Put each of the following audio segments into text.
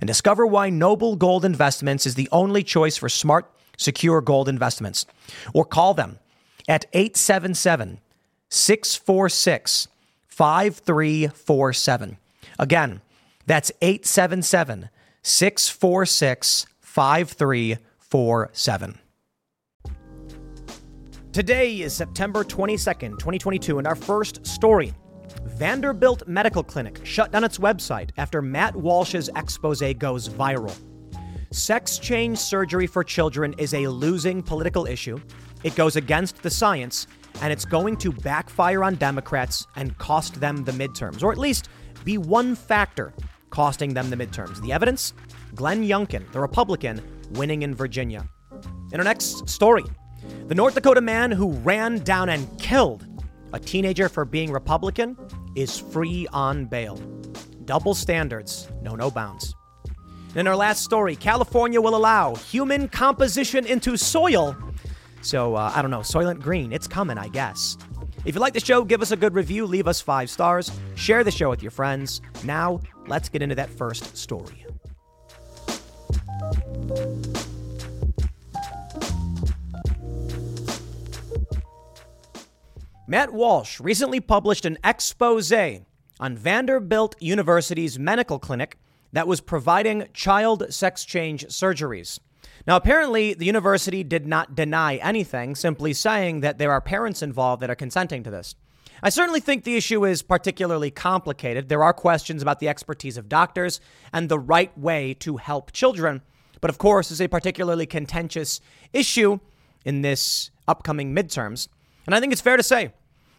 and discover why Noble Gold Investments is the only choice for smart, secure gold investments. Or call them at 877 646 5347. Again, that's 877 646 5347. Today is September 22nd, 2022, and our first story Vanderbilt Medical Clinic shut down its website after Matt Walsh's expose goes viral. Sex change surgery for children is a losing political issue. It goes against the science, and it's going to backfire on Democrats and cost them the midterms, or at least be one factor costing them the midterms. The evidence? Glenn Youngkin, the Republican, winning in Virginia. In our next story, the North Dakota man who ran down and killed a teenager for being Republican is free on bail. Double standards, no no bounds. In our last story, California will allow human composition into soil. So, uh, I don't know, Soylent Green, it's coming, I guess. If you like the show, give us a good review, leave us five stars, share the show with your friends. Now, let's get into that first story. Matt Walsh recently published an expose on Vanderbilt University's medical clinic that was providing child sex change surgeries. Now, apparently, the university did not deny anything, simply saying that there are parents involved that are consenting to this. I certainly think the issue is particularly complicated. There are questions about the expertise of doctors and the right way to help children. But of course, it's a particularly contentious issue in this upcoming midterms. And I think it's fair to say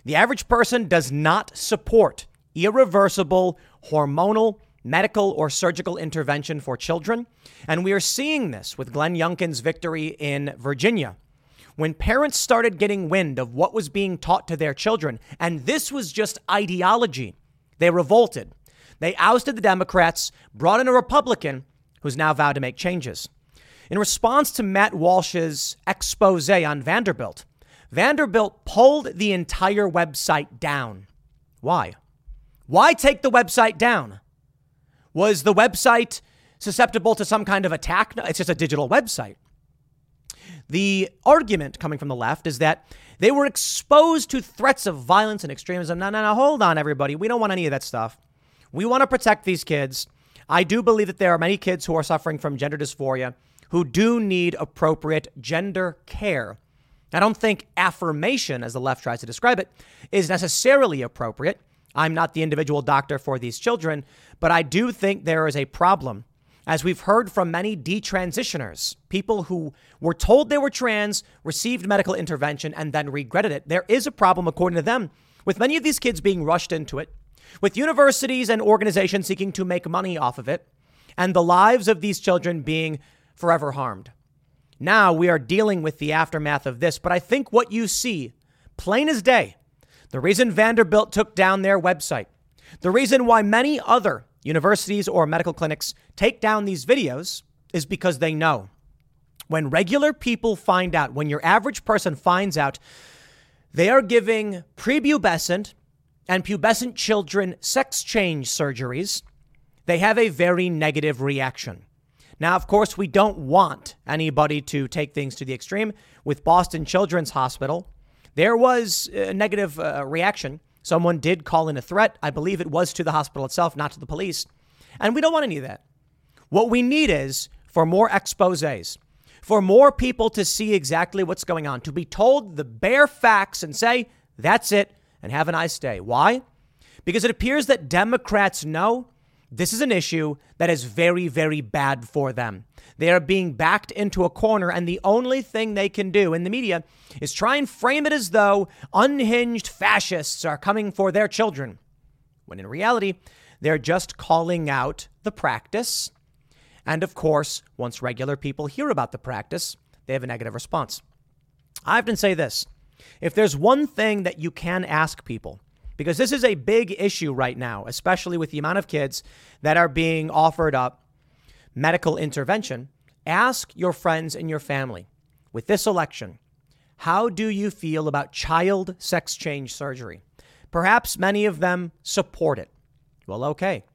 the average person does not support irreversible hormonal, medical, or surgical intervention for children. And we are seeing this with Glenn Youngkin's victory in Virginia. When parents started getting wind of what was being taught to their children, and this was just ideology, they revolted. They ousted the Democrats, brought in a Republican who's now vowed to make changes. In response to Matt Walsh's expose on Vanderbilt, Vanderbilt pulled the entire website down. Why? Why take the website down? Was the website susceptible to some kind of attack? No, it's just a digital website. The argument coming from the left is that they were exposed to threats of violence and extremism. No, no, no, hold on, everybody. We don't want any of that stuff. We want to protect these kids. I do believe that there are many kids who are suffering from gender dysphoria who do need appropriate gender care. I don't think affirmation, as the left tries to describe it, is necessarily appropriate. I'm not the individual doctor for these children, but I do think there is a problem. As we've heard from many detransitioners, people who were told they were trans, received medical intervention, and then regretted it, there is a problem, according to them, with many of these kids being rushed into it, with universities and organizations seeking to make money off of it, and the lives of these children being forever harmed. Now we are dealing with the aftermath of this, but I think what you see, plain as day, the reason Vanderbilt took down their website, the reason why many other universities or medical clinics take down these videos is because they know. When regular people find out, when your average person finds out, they are giving prepubescent and pubescent children sex change surgeries, they have a very negative reaction. Now, of course, we don't want anybody to take things to the extreme. With Boston Children's Hospital, there was a negative uh, reaction. Someone did call in a threat. I believe it was to the hospital itself, not to the police. And we don't want any of that. What we need is for more exposes, for more people to see exactly what's going on, to be told the bare facts and say, that's it, and have a nice day. Why? Because it appears that Democrats know this is an issue that is very, very bad for them. They are being backed into a corner, and the only thing they can do in the media is try and frame it as though unhinged fascists are coming for their children, when in reality, they're just calling out the practice. And of course, once regular people hear about the practice, they have a negative response. I often say this if there's one thing that you can ask people, because this is a big issue right now, especially with the amount of kids that are being offered up medical intervention, ask your friends and your family with this election, how do you feel about child sex change surgery? Perhaps many of them support it. Well, okay.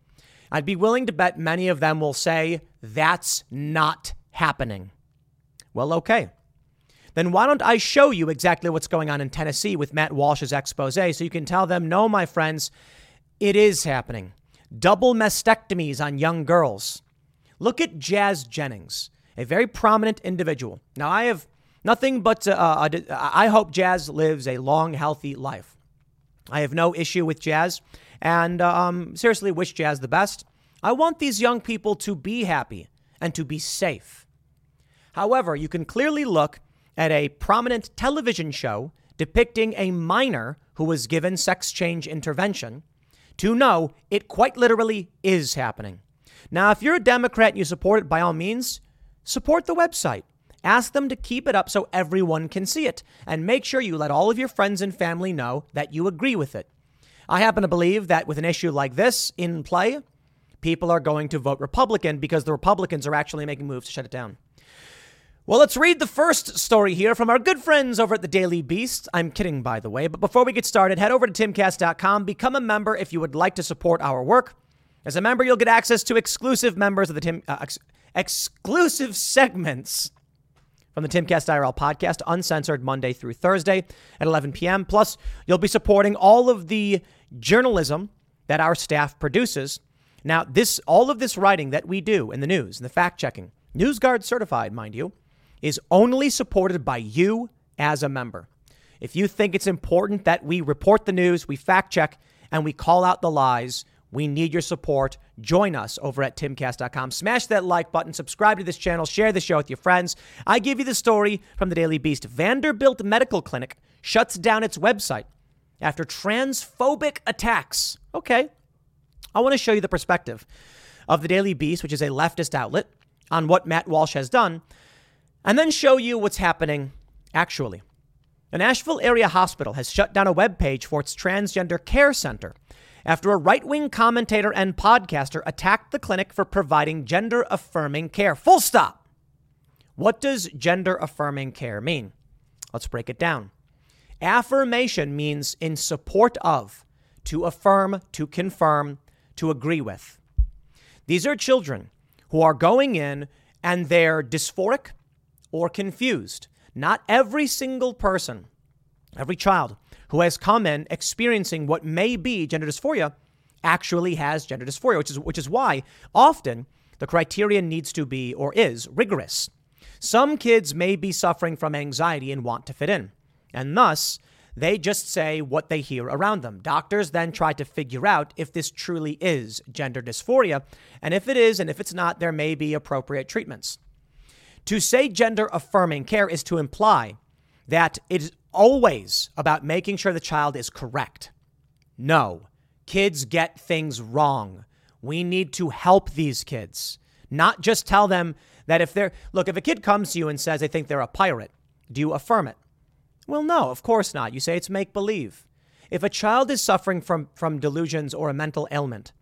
I'd be willing to bet many of them will say that's not happening. Well, okay. Then why don't I show you exactly what's going on in Tennessee with Matt Walsh's expose so you can tell them, no, my friends, it is happening. Double mastectomies on young girls. Look at Jazz Jennings, a very prominent individual. Now, I have nothing but uh, uh I hope Jazz lives a long, healthy life. I have no issue with Jazz and um, seriously wish Jazz the best. I want these young people to be happy and to be safe. However, you can clearly look at a prominent television show depicting a minor who was given sex change intervention to know it quite literally is happening. Now, if you're a Democrat and you support it, by all means, support the website. Ask them to keep it up so everyone can see it. And make sure you let all of your friends and family know that you agree with it. I happen to believe that with an issue like this in play, people are going to vote Republican because the Republicans are actually making moves to shut it down. Well, let's read the first story here from our good friends over at the Daily Beast. I'm kidding, by the way, but before we get started, head over to timcast.com, become a member if you would like to support our work. As a member, you'll get access to exclusive members of the Tim, uh, ex- exclusive segments from the Timcast IRL podcast, uncensored Monday through Thursday at 11 p.m. Plus, you'll be supporting all of the journalism that our staff produces. Now, this all of this writing that we do in the news and the fact checking, NewsGuard certified, mind you, is only supported by you as a member. If you think it's important that we report the news, we fact check, and we call out the lies, we need your support. Join us over at timcast.com. Smash that like button, subscribe to this channel, share the show with your friends. I give you the story from the Daily Beast. Vanderbilt Medical Clinic shuts down its website after transphobic attacks. Okay. I want to show you the perspective of the Daily Beast, which is a leftist outlet, on what Matt Walsh has done, and then show you what's happening actually. An Nashville area hospital has shut down a webpage for its transgender care center after a right wing commentator and podcaster attacked the clinic for providing gender affirming care. Full stop. What does gender affirming care mean? Let's break it down. Affirmation means in support of, to affirm, to confirm, to agree with. These are children who are going in and they're dysphoric or confused. Not every single person, every child who has come in experiencing what may be gender dysphoria actually has gender dysphoria, which is, which is why often the criterion needs to be or is rigorous. Some kids may be suffering from anxiety and want to fit in, and thus they just say what they hear around them. Doctors then try to figure out if this truly is gender dysphoria, and if it is, and if it's not, there may be appropriate treatments. To say gender affirming care is to imply that it is always about making sure the child is correct. No, kids get things wrong. We need to help these kids, not just tell them that if they're, look, if a kid comes to you and says they think they're a pirate, do you affirm it? Well, no, of course not. You say it's make believe. If a child is suffering from, from delusions or a mental ailment,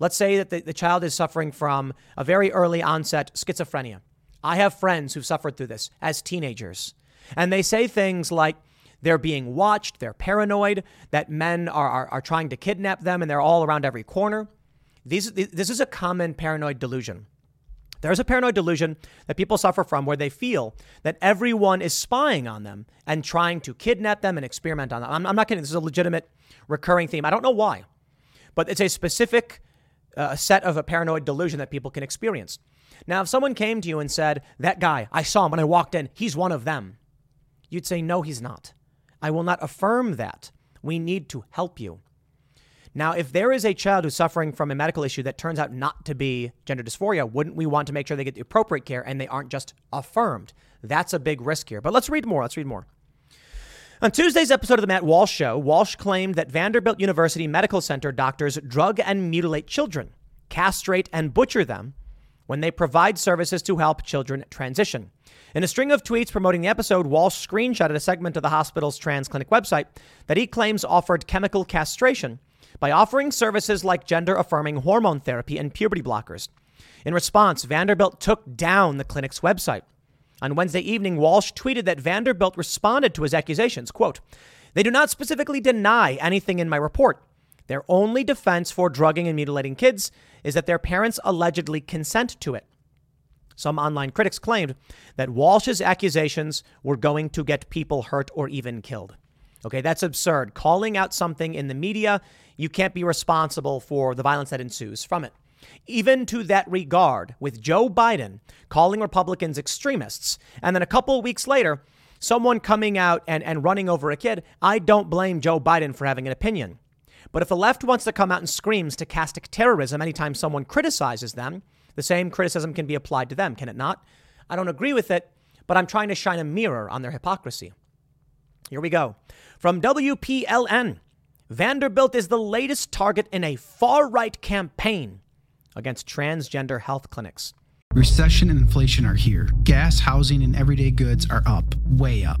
let's say that the, the child is suffering from a very early onset schizophrenia. I have friends who've suffered through this as teenagers. And they say things like, they're being watched. They're paranoid that men are, are, are trying to kidnap them and they're all around every corner. These, this is a common paranoid delusion. There's a paranoid delusion that people suffer from where they feel that everyone is spying on them and trying to kidnap them and experiment on them. I'm, I'm not kidding. This is a legitimate recurring theme. I don't know why, but it's a specific uh, set of a paranoid delusion that people can experience. Now, if someone came to you and said, That guy, I saw him when I walked in, he's one of them, you'd say, No, he's not. I will not affirm that. We need to help you. Now, if there is a child who's suffering from a medical issue that turns out not to be gender dysphoria, wouldn't we want to make sure they get the appropriate care and they aren't just affirmed? That's a big risk here. But let's read more. Let's read more. On Tuesday's episode of the Matt Walsh Show, Walsh claimed that Vanderbilt University Medical Center doctors drug and mutilate children, castrate and butcher them when they provide services to help children transition. In a string of tweets promoting the episode, Walsh screenshotted a segment of the hospital's trans clinic website that he claims offered chemical castration by offering services like gender affirming hormone therapy and puberty blockers. In response, Vanderbilt took down the clinic's website. On Wednesday evening, Walsh tweeted that Vanderbilt responded to his accusations. Quote, They do not specifically deny anything in my report. Their only defense for drugging and mutilating kids is that their parents allegedly consent to it. Some online critics claimed that Walsh's accusations were going to get people hurt or even killed. Okay, that's absurd. Calling out something in the media, you can't be responsible for the violence that ensues from it. Even to that regard, with Joe Biden calling Republicans extremists, and then a couple weeks later, someone coming out and, and running over a kid, I don't blame Joe Biden for having an opinion. But if the left wants to come out and scream stochastic terrorism anytime someone criticizes them, the same criticism can be applied to them, can it not? I don't agree with it, but I'm trying to shine a mirror on their hypocrisy. Here we go. From WPLN Vanderbilt is the latest target in a far right campaign against transgender health clinics. Recession and inflation are here. Gas, housing, and everyday goods are up, way up.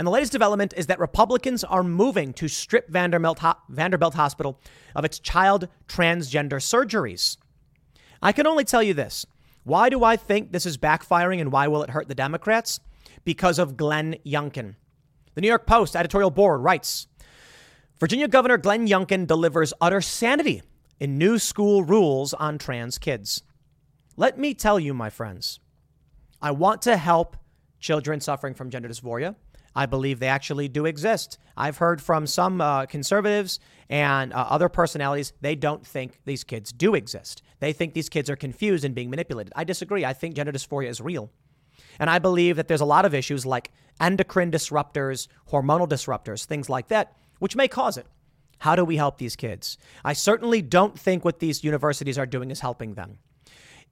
And the latest development is that Republicans are moving to strip Vanderbilt, Vanderbilt Hospital of its child transgender surgeries. I can only tell you this. Why do I think this is backfiring and why will it hurt the Democrats? Because of Glenn Youngkin. The New York Post editorial board writes Virginia Governor Glenn Youngkin delivers utter sanity in new school rules on trans kids. Let me tell you, my friends, I want to help children suffering from gender dysphoria. I believe they actually do exist. I've heard from some uh, conservatives and uh, other personalities, they don't think these kids do exist. They think these kids are confused and being manipulated. I disagree. I think gender dysphoria is real. And I believe that there's a lot of issues like endocrine disruptors, hormonal disruptors, things like that, which may cause it. How do we help these kids? I certainly don't think what these universities are doing is helping them.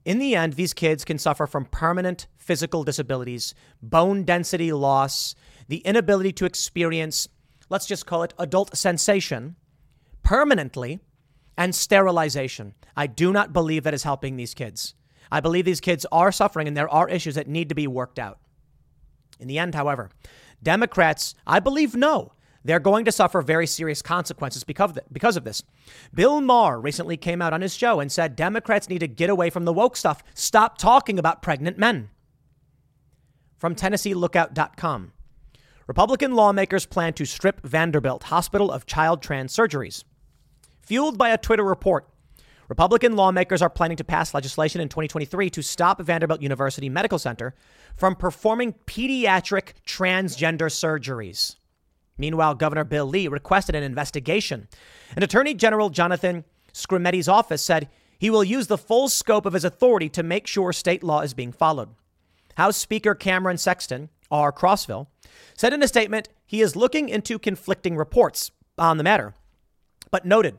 In the end, these kids can suffer from permanent physical disabilities, bone density loss, the inability to experience, let's just call it adult sensation, permanently, and sterilization. I do not believe that is helping these kids. I believe these kids are suffering and there are issues that need to be worked out. In the end, however, Democrats, I believe, know they're going to suffer very serious consequences because of, this. Bill Maher recently came out on his show and said Democrats need to get away from the woke stuff. Stop talking about pregnant men. From TennesseeLookout.com Republican lawmakers plan to strip Vanderbilt Hospital of child trans surgeries. Fueled by a Twitter report, Republican lawmakers are planning to pass legislation in 2023 to stop Vanderbilt University Medical Center from performing pediatric transgender surgeries. Meanwhile, Governor Bill Lee requested an investigation, and Attorney General Jonathan Skrmetti's office said he will use the full scope of his authority to make sure state law is being followed. House Speaker Cameron Sexton, R. Crossville, said in a statement he is looking into conflicting reports on the matter, but noted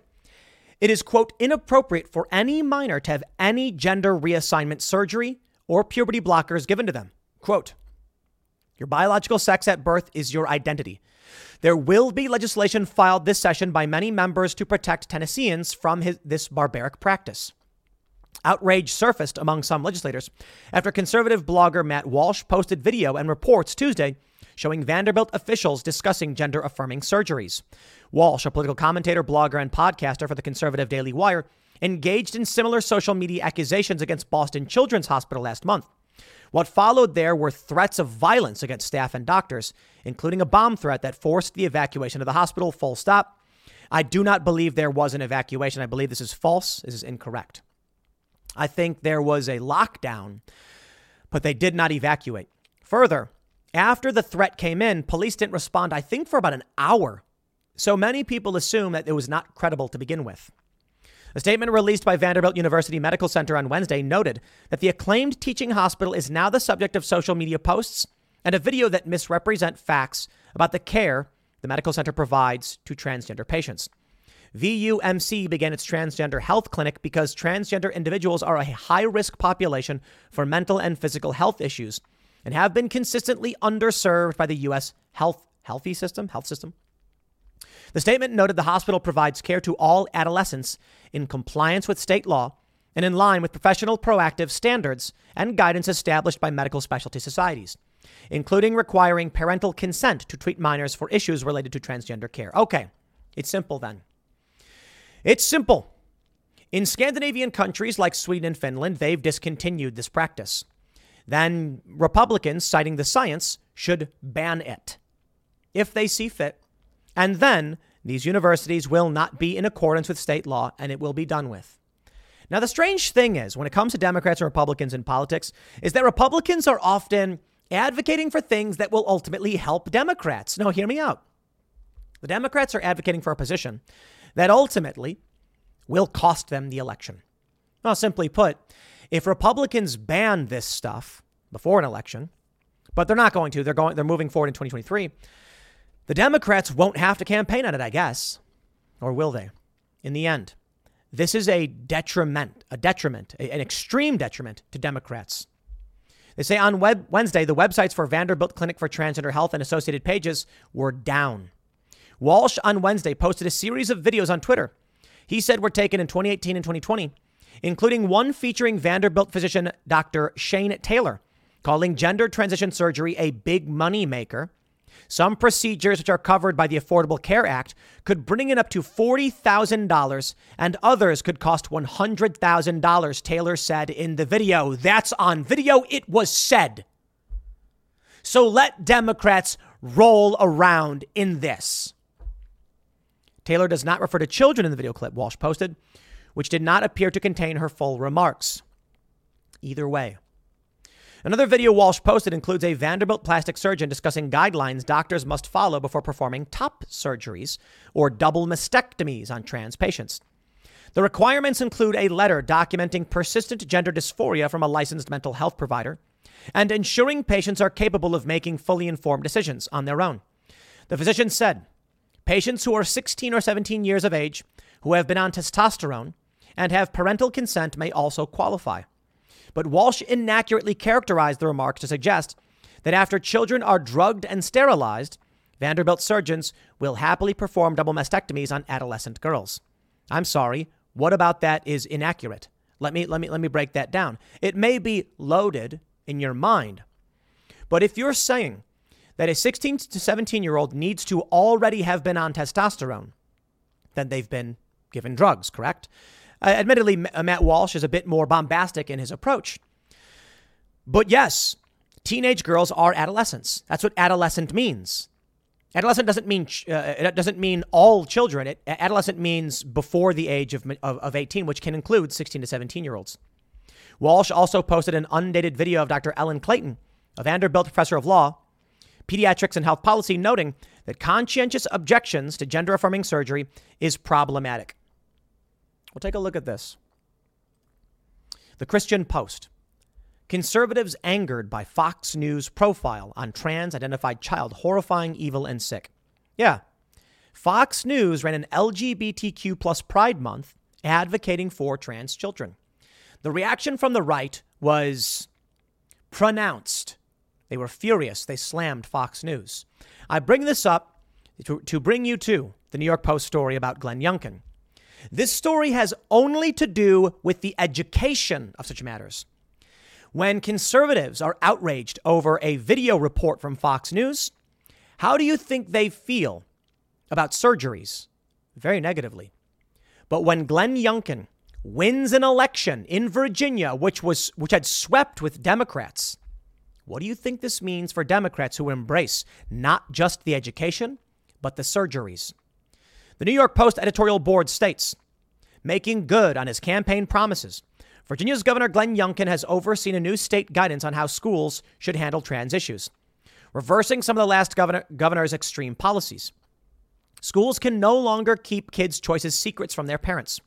it is, quote, inappropriate for any minor to have any gender reassignment surgery or puberty blockers given to them. Quote, Your biological sex at birth is your identity. There will be legislation filed this session by many members to protect Tennesseans from his, this barbaric practice. Outrage surfaced among some legislators after conservative blogger Matt Walsh posted video and reports Tuesday showing Vanderbilt officials discussing gender affirming surgeries. Walsh, a political commentator, blogger, and podcaster for the conservative Daily Wire, engaged in similar social media accusations against Boston Children's Hospital last month. What followed there were threats of violence against staff and doctors, including a bomb threat that forced the evacuation of the hospital, full stop. I do not believe there was an evacuation. I believe this is false. This is incorrect. I think there was a lockdown, but they did not evacuate. Further, after the threat came in, police didn't respond, I think, for about an hour. So many people assume that it was not credible to begin with. A statement released by Vanderbilt University Medical Center on Wednesday noted that the acclaimed teaching hospital is now the subject of social media posts and a video that misrepresent facts about the care the medical center provides to transgender patients. VUMC began its transgender health clinic because transgender individuals are a high risk population for mental and physical health issues and have been consistently underserved by the U.S. health healthy system, health system. The statement noted the hospital provides care to all adolescents in compliance with state law and in line with professional proactive standards and guidance established by medical specialty societies, including requiring parental consent to treat minors for issues related to transgender care. Okay, it's simple then. It's simple. In Scandinavian countries like Sweden and Finland, they've discontinued this practice. Then Republicans, citing the science, should ban it if they see fit and then these universities will not be in accordance with state law and it will be done with. Now, the strange thing is, when it comes to Democrats and Republicans in politics, is that Republicans are often advocating for things that will ultimately help Democrats. Now, hear me out. The Democrats are advocating for a position that ultimately will cost them the election. Well, simply put, if Republicans ban this stuff before an election, but they're not going to, they're going, they're moving forward in 2023. The Democrats won't have to campaign on it, I guess. Or will they? In the end, this is a detriment, a detriment, an extreme detriment to Democrats. They say on web Wednesday, the websites for Vanderbilt Clinic for Transgender Health and associated pages were down. Walsh on Wednesday posted a series of videos on Twitter. He said were taken in 2018 and 2020, including one featuring Vanderbilt physician Dr. Shane Taylor, calling gender transition surgery a big money maker some procedures which are covered by the Affordable Care Act could bring in up to $40,000 and others could cost $100,000, Taylor said in the video. That's on video. It was said. So let Democrats roll around in this. Taylor does not refer to children in the video clip Walsh posted, which did not appear to contain her full remarks. Either way, Another video Walsh posted includes a Vanderbilt plastic surgeon discussing guidelines doctors must follow before performing top surgeries or double mastectomies on trans patients. The requirements include a letter documenting persistent gender dysphoria from a licensed mental health provider and ensuring patients are capable of making fully informed decisions on their own. The physician said patients who are 16 or 17 years of age who have been on testosterone and have parental consent may also qualify. But Walsh inaccurately characterized the remarks to suggest that after children are drugged and sterilized, Vanderbilt surgeons will happily perform double mastectomies on adolescent girls. I'm sorry, what about that is inaccurate? Let me let me let me break that down. It may be loaded in your mind. But if you're saying that a 16 to 17 year old needs to already have been on testosterone, then they've been given drugs, correct? Uh, admittedly, uh, Matt Walsh is a bit more bombastic in his approach. But yes, teenage girls are adolescents. That's what adolescent means. Adolescent doesn't mean uh, it doesn't mean all children. It, adolescent means before the age of, of, of 18, which can include 16 to 17 year olds. Walsh also posted an undated video of Dr. Ellen Clayton, a Vanderbilt professor of law, pediatrics, and health policy, noting that conscientious objections to gender affirming surgery is problematic. Well, take a look at this. The Christian Post. Conservatives angered by Fox News profile on trans identified child, horrifying, evil, and sick. Yeah. Fox News ran an LGBTQ plus Pride Month advocating for trans children. The reaction from the right was pronounced. They were furious. They slammed Fox News. I bring this up to, to bring you to the New York Post story about Glenn Youngkin. This story has only to do with the education of such matters. When conservatives are outraged over a video report from Fox News, how do you think they feel about surgeries? Very negatively. But when Glenn Youngkin wins an election in Virginia, which was which had swept with Democrats, what do you think this means for Democrats who embrace not just the education, but the surgeries? The New York Post editorial board states, making good on his campaign promises, Virginia's Governor Glenn Youngkin has overseen a new state guidance on how schools should handle trans issues, reversing some of the last governor, governor's extreme policies. Schools can no longer keep kids' choices secrets from their parents.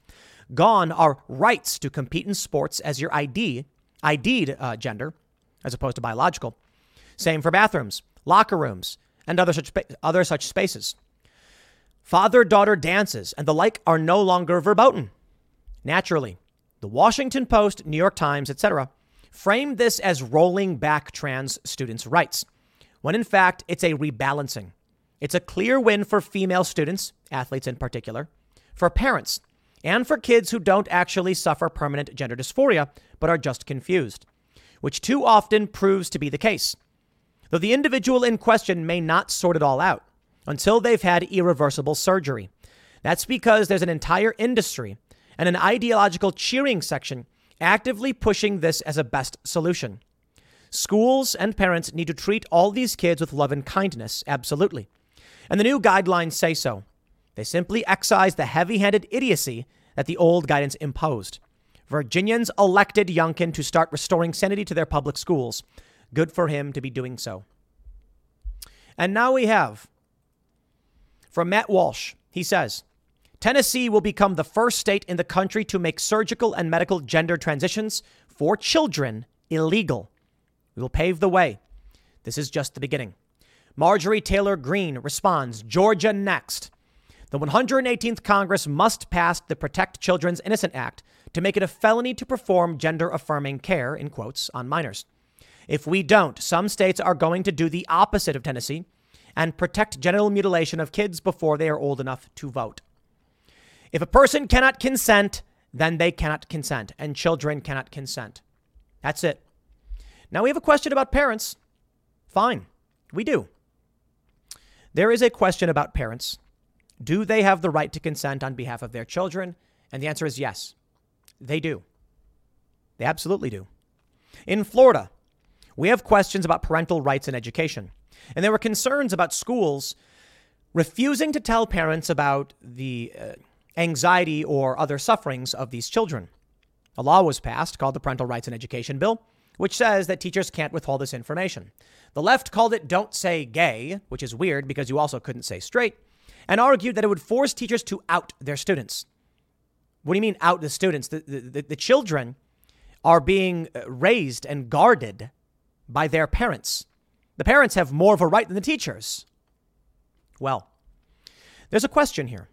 Gone are rights to compete in sports as your ID, ID'd uh, gender, as opposed to biological. Same for bathrooms, locker rooms, and other such, other such spaces. Father daughter dances and the like are no longer verboten. Naturally, the Washington Post, New York Times, etc., framed this as rolling back trans students' rights, when in fact it's a rebalancing. It's a clear win for female students, athletes in particular, for parents, and for kids who don't actually suffer permanent gender dysphoria but are just confused, which too often proves to be the case. Though the individual in question may not sort it all out until they've had irreversible surgery. That's because there's an entire industry and an ideological cheering section actively pushing this as a best solution. Schools and parents need to treat all these kids with love and kindness, absolutely. And the new guidelines say so. They simply excise the heavy handed idiocy that the old guidance imposed. Virginians elected Youngkin to start restoring sanity to their public schools. Good for him to be doing so. And now we have from Matt Walsh. He says, Tennessee will become the first state in the country to make surgical and medical gender transitions for children illegal. We will pave the way. This is just the beginning. Marjorie Taylor Greene responds Georgia next. The 118th Congress must pass the Protect Children's Innocent Act to make it a felony to perform gender affirming care, in quotes, on minors. If we don't, some states are going to do the opposite of Tennessee and protect genital mutilation of kids before they are old enough to vote. If a person cannot consent, then they cannot consent, and children cannot consent. That's it. Now we have a question about parents. Fine, we do. There is a question about parents. Do they have the right to consent on behalf of their children? And the answer is yes, they do. They absolutely do. In Florida, we have questions about parental rights in education. And there were concerns about schools refusing to tell parents about the uh, anxiety or other sufferings of these children. A law was passed called the Parental Rights in Education Bill, which says that teachers can't withhold this information. The left called it Don't Say Gay, which is weird because you also couldn't say straight, and argued that it would force teachers to out their students. What do you mean, out the students? The, the, the children are being uh, raised and guarded by their parents. The parents have more of a right than the teachers. Well, there's a question here.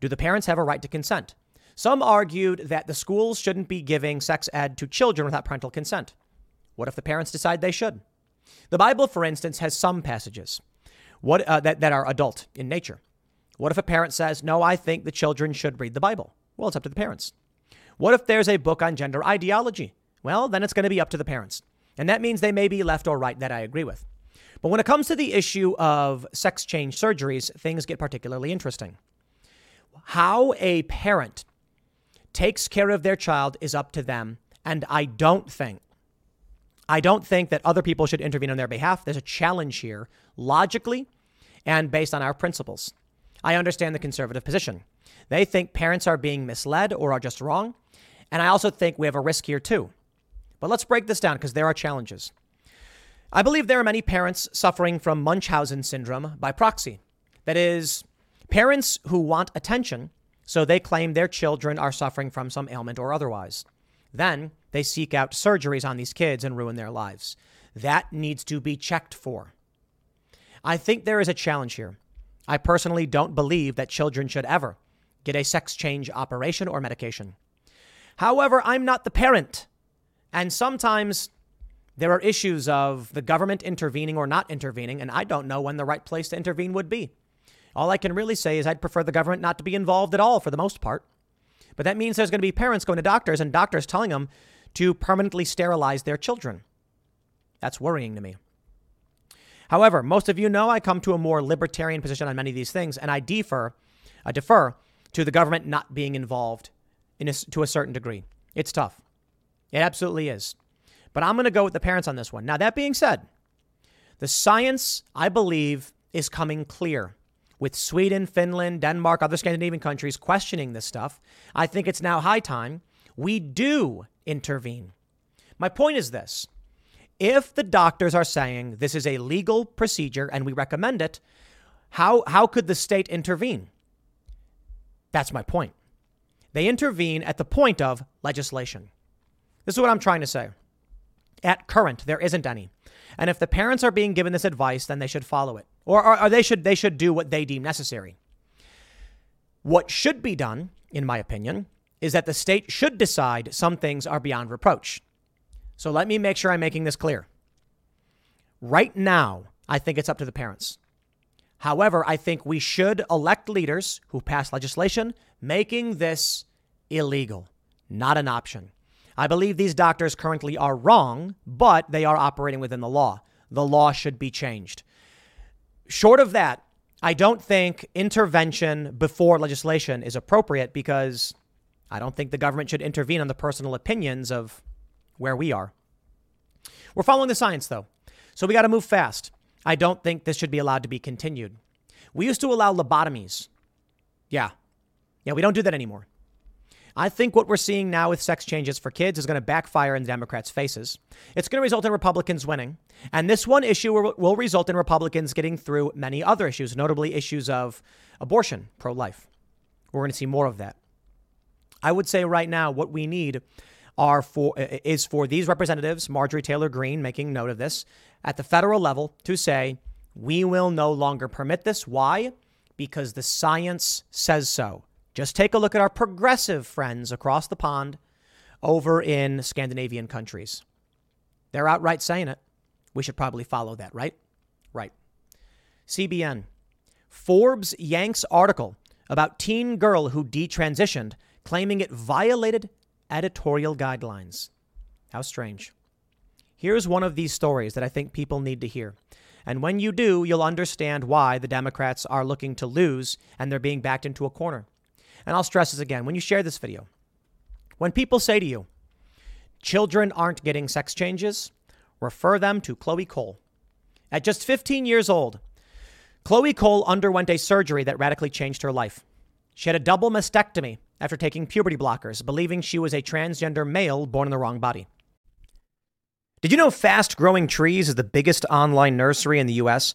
Do the parents have a right to consent? Some argued that the schools shouldn't be giving sex ed to children without parental consent. What if the parents decide they should? The Bible, for instance, has some passages what, uh, that, that are adult in nature. What if a parent says, No, I think the children should read the Bible? Well, it's up to the parents. What if there's a book on gender ideology? Well, then it's going to be up to the parents. And that means they may be left or right that I agree with. But when it comes to the issue of sex change surgeries, things get particularly interesting. How a parent takes care of their child is up to them. And I don't think, I don't think that other people should intervene on their behalf. There's a challenge here, logically and based on our principles. I understand the conservative position. They think parents are being misled or are just wrong. And I also think we have a risk here too. But let's break this down because there are challenges. I believe there are many parents suffering from Munchausen syndrome by proxy. That is, parents who want attention, so they claim their children are suffering from some ailment or otherwise. Then they seek out surgeries on these kids and ruin their lives. That needs to be checked for. I think there is a challenge here. I personally don't believe that children should ever get a sex change operation or medication. However, I'm not the parent. And sometimes There are issues of the government intervening or not intervening, and I don't know when the right place to intervene would be. All I can really say is I'd prefer the government not to be involved at all for the most part. But that means there's going to be parents going to doctors and doctors telling them to permanently sterilize their children. That's worrying to me. However, most of you know I come to a more libertarian position on many of these things, and I defer, I defer to the government not being involved a, to a certain degree. It's tough. It absolutely is. But I'm going to go with the parents on this one. Now, that being said, the science, I believe, is coming clear. With Sweden, Finland, Denmark, other Scandinavian countries questioning this stuff, I think it's now high time we do intervene. My point is this if the doctors are saying this is a legal procedure and we recommend it, how, how could the state intervene? That's my point. They intervene at the point of legislation. This is what I'm trying to say. At current, there isn't any. And if the parents are being given this advice, then they should follow it. Or, or, or they should they should do what they deem necessary. What should be done, in my opinion, is that the state should decide some things are beyond reproach. So let me make sure I'm making this clear. Right now, I think it's up to the parents. However, I think we should elect leaders who pass legislation making this illegal, not an option. I believe these doctors currently are wrong, but they are operating within the law. The law should be changed. Short of that, I don't think intervention before legislation is appropriate because I don't think the government should intervene on the personal opinions of where we are. We're following the science, though, so we got to move fast. I don't think this should be allowed to be continued. We used to allow lobotomies. Yeah. Yeah, we don't do that anymore. I think what we're seeing now with sex changes for kids is going to backfire in the Democrats' faces. It's going to result in Republicans winning. And this one issue will result in Republicans getting through many other issues, notably issues of abortion, pro life. We're going to see more of that. I would say right now, what we need are for is for these representatives, Marjorie Taylor Greene, making note of this at the federal level to say we will no longer permit this. Why? Because the science says so. Just take a look at our progressive friends across the pond over in Scandinavian countries. They're outright saying it. We should probably follow that, right? Right. CBN. Forbes yanks article about teen girl who detransitioned, claiming it violated editorial guidelines. How strange. Here's one of these stories that I think people need to hear. And when you do, you'll understand why the Democrats are looking to lose and they're being backed into a corner. And I'll stress this again when you share this video. When people say to you, children aren't getting sex changes, refer them to Chloe Cole. At just 15 years old, Chloe Cole underwent a surgery that radically changed her life. She had a double mastectomy after taking puberty blockers, believing she was a transgender male born in the wrong body. Did you know Fast Growing Trees is the biggest online nursery in the US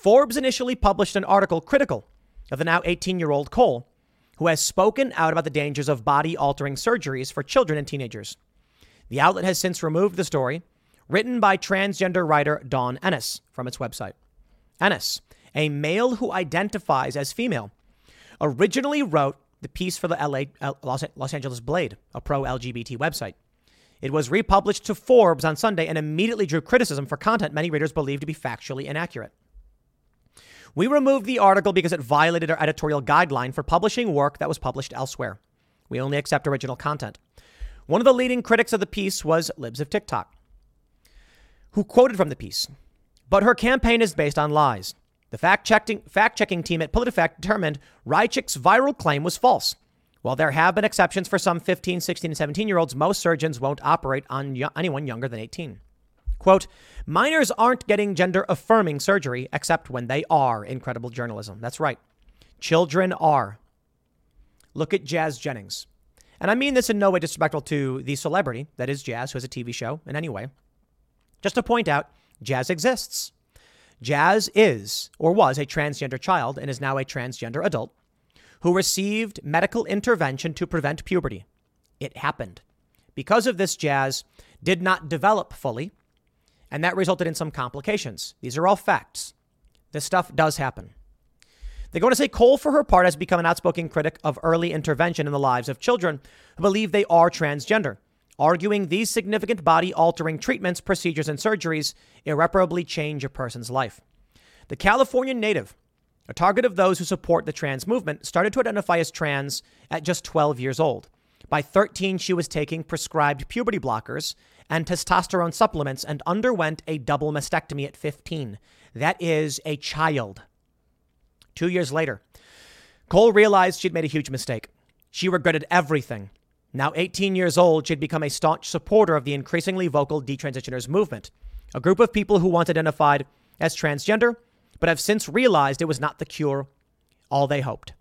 Forbes initially published an article critical of the now 18 year old Cole, who has spoken out about the dangers of body altering surgeries for children and teenagers. The outlet has since removed the story, written by transgender writer Dawn Ennis from its website. Ennis, a male who identifies as female, originally wrote the piece for the LA, Los Angeles Blade, a pro LGBT website. It was republished to Forbes on Sunday and immediately drew criticism for content many readers believed to be factually inaccurate. We removed the article because it violated our editorial guideline for publishing work that was published elsewhere. We only accept original content. One of the leading critics of the piece was Libs of TikTok, who quoted from the piece. But her campaign is based on lies. The fact checking fact checking team at PolitiFact determined Raichik's viral claim was false. While there have been exceptions for some 15, 16, and 17 year olds, most surgeons won't operate on anyone younger than 18. Quote, minors aren't getting gender affirming surgery except when they are. Incredible journalism. That's right. Children are. Look at Jazz Jennings. And I mean this in no way disrespectful to the celebrity that is Jazz, who has a TV show in any way. Just to point out, Jazz exists. Jazz is, or was, a transgender child and is now a transgender adult who received medical intervention to prevent puberty. It happened. Because of this, Jazz did not develop fully, and that resulted in some complications. These are all facts. This stuff does happen. They go on to say Cole, for her part, has become an outspoken critic of early intervention in the lives of children who believe they are transgender, arguing these significant body altering treatments, procedures, and surgeries irreparably change a person's life. The California native, a target of those who support the trans movement, started to identify as trans at just 12 years old. By 13, she was taking prescribed puberty blockers and testosterone supplements and underwent a double mastectomy at 15. That is a child. Two years later, Cole realized she'd made a huge mistake. She regretted everything. Now 18 years old, she'd become a staunch supporter of the increasingly vocal detransitioners movement, a group of people who once identified as transgender, but have since realized it was not the cure all they hoped.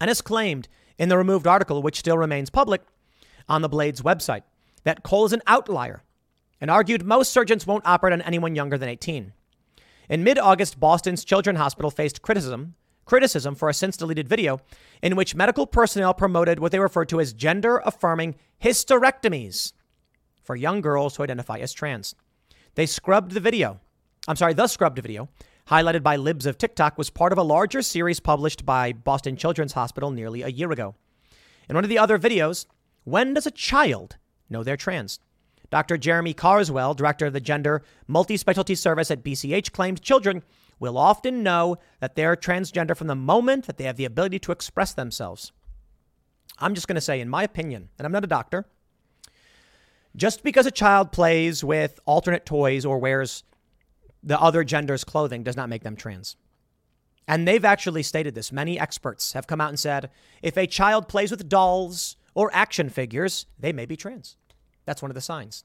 And as claimed in the removed article, which still remains public on the Blade's website, that Cole is an outlier and argued most surgeons won't operate on anyone younger than 18. In mid August, Boston's Children's Hospital faced criticism, criticism for a since deleted video in which medical personnel promoted what they referred to as gender affirming hysterectomies for young girls who identify as trans. They scrubbed the video. I'm sorry, the scrubbed video, highlighted by Libs of TikTok, was part of a larger series published by Boston Children's Hospital nearly a year ago. In one of the other videos, when does a child know they're trans? Dr. Jeremi Carswell, director of the Gender Multi-Specialty Service at BCH, claimed children will often know that they're transgender from the moment that they have the ability to express themselves. I'm just going to say, in my opinion, and I'm not a doctor, just because a child plays with alternate toys or wears the other gender's clothing does not make them trans. And they've actually stated this. Many experts have come out and said if a child plays with dolls or action figures, they may be trans. That's one of the signs.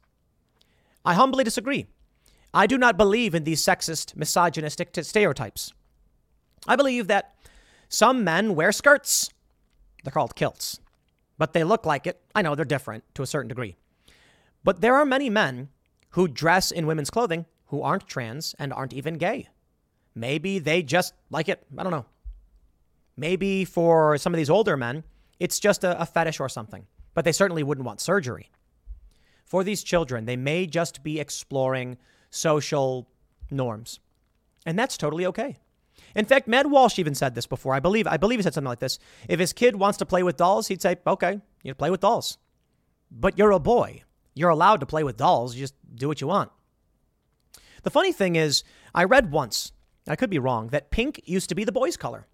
I humbly disagree. I do not believe in these sexist, misogynistic stereotypes. I believe that some men wear skirts. They're called kilts, but they look like it. I know they're different to a certain degree. But there are many men who dress in women's clothing who aren't trans and aren't even gay. Maybe they just like it. I don't know. Maybe for some of these older men, it's just a, a fetish or something, but they certainly wouldn't want surgery. For these children, they may just be exploring social norms. And that's totally okay. In fact, Matt Walsh even said this before. I believe I believe he said something like this. If his kid wants to play with dolls, he'd say, "Okay, you play with dolls." But you're a boy. You're allowed to play with dolls. You just do what you want. The funny thing is, I read once, I could be wrong, that pink used to be the boys' color.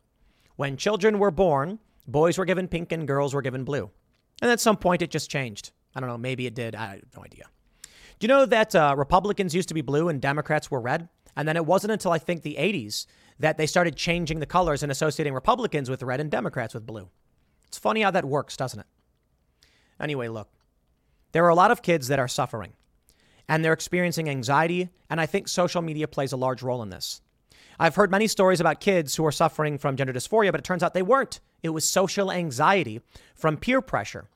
When children were born, boys were given pink and girls were given blue. And at some point it just changed. I don't know, maybe it did. I have no idea. Do you know that uh, Republicans used to be blue and Democrats were red? And then it wasn't until I think the 80s that they started changing the colors and associating Republicans with red and Democrats with blue. It's funny how that works, doesn't it? Anyway, look, there are a lot of kids that are suffering and they're experiencing anxiety, and I think social media plays a large role in this. I've heard many stories about kids who are suffering from gender dysphoria, but it turns out they weren't. It was social anxiety from peer pressure,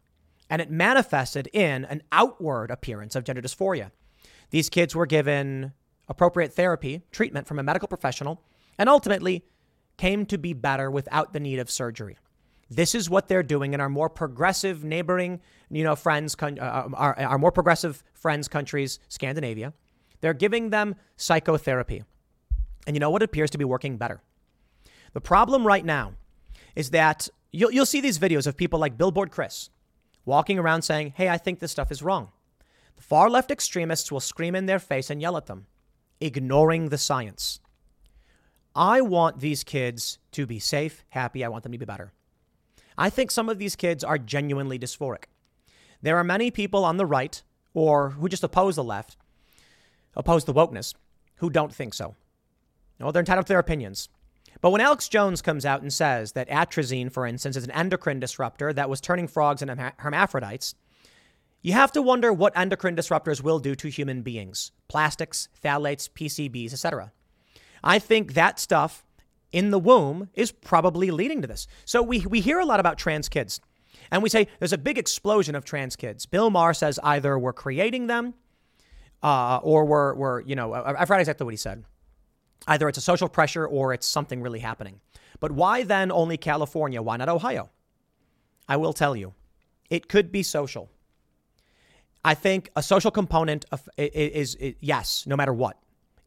and it manifested in an outward appearance of gender dysphoria. These kids were given appropriate therapy, treatment from a medical professional, and ultimately came to be better without the need of surgery. This is what they're doing in our more progressive neighboring, you know, friends, uh, our, our more progressive friends countries, Scandinavia. They're giving them psychotherapy. And you know what appears to be working better? The problem right now is that you'll, you'll see these videos of people like Billboard Chris walking around saying, hey, I think this stuff is wrong. The far left extremists will scream in their face and yell at them, ignoring the science. I want these kids to be safe, happy. I want them to be better. I think some of these kids are genuinely dysphoric. There are many people on the right or who just oppose the left, oppose the wokeness, who don't think so. No, they're entitled to their opinions. But when Alex Jones comes out and says that atrazine, for instance, is an endocrine disruptor that was turning frogs into hermaphrodites, you have to wonder what endocrine disruptors will do to human beings plastics, phthalates, PCBs, etc. I think that stuff in the womb is probably leading to this. So we, we hear a lot about trans kids, and we say there's a big explosion of trans kids. Bill Maher says either we're creating them uh, or we're, we're, you know, I forgot exactly what he said. Either it's a social pressure or it's something really happening. But why then only California? Why not Ohio? I will tell you, it could be social. I think a social component of, is, is, is yes, no matter what.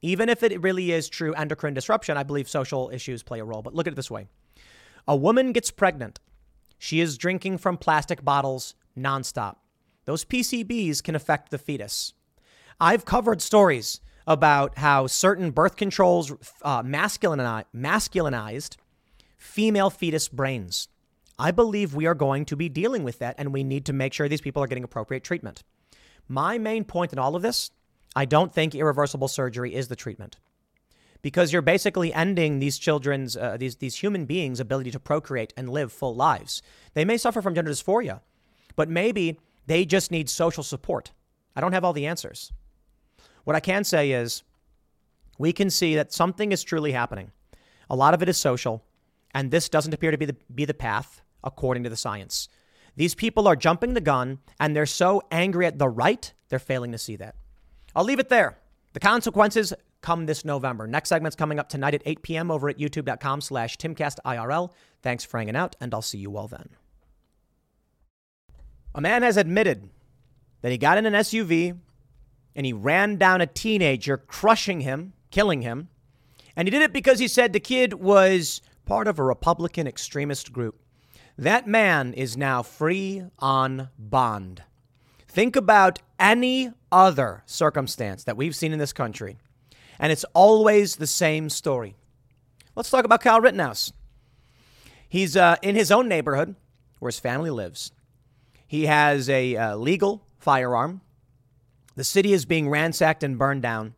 Even if it really is true endocrine disruption, I believe social issues play a role. But look at it this way a woman gets pregnant. She is drinking from plastic bottles nonstop. Those PCBs can affect the fetus. I've covered stories about how certain birth controls uh, masculinized female fetus brains. I believe we are going to be dealing with that, and we need to make sure these people are getting appropriate treatment. My main point in all of this I don't think irreversible surgery is the treatment because you're basically ending these children's, uh, these, these human beings' ability to procreate and live full lives. They may suffer from gender dysphoria, but maybe they just need social support. I don't have all the answers. What I can say is we can see that something is truly happening. A lot of it is social, and this doesn't appear to be the, be the path according to the science. These people are jumping the gun, and they're so angry at the right, they're failing to see that. I'll leave it there. The consequences come this November. Next segment's coming up tonight at 8 p.m. over at youtube.com slash timcastirl. Thanks for hanging out, and I'll see you all then. A man has admitted that he got in an SUV and he ran down a teenager, crushing him, killing him. And he did it because he said the kid was part of a Republican extremist group. That man is now free on bond. Think about any other circumstance that we've seen in this country, and it's always the same story. Let's talk about Kyle Rittenhouse. He's uh, in his own neighborhood where his family lives. He has a uh, legal firearm. The city is being ransacked and burned down.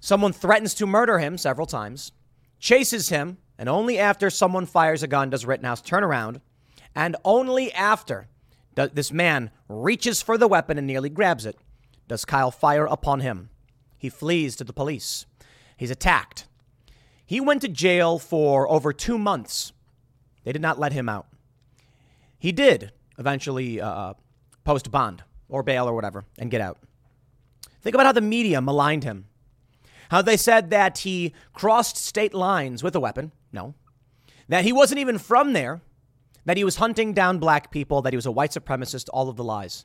Someone threatens to murder him several times, chases him, and only after someone fires a gun does Rittenhouse turn around. And only after this man reaches for the weapon and nearly grabs it does Kyle fire upon him. He flees to the police. He's attacked. He went to jail for over two months. They did not let him out. He did eventually uh, post bond or bail or whatever and get out. Think about how the media maligned him. How they said that he crossed state lines with a weapon. No. That he wasn't even from there. That he was hunting down black people. That he was a white supremacist. All of the lies.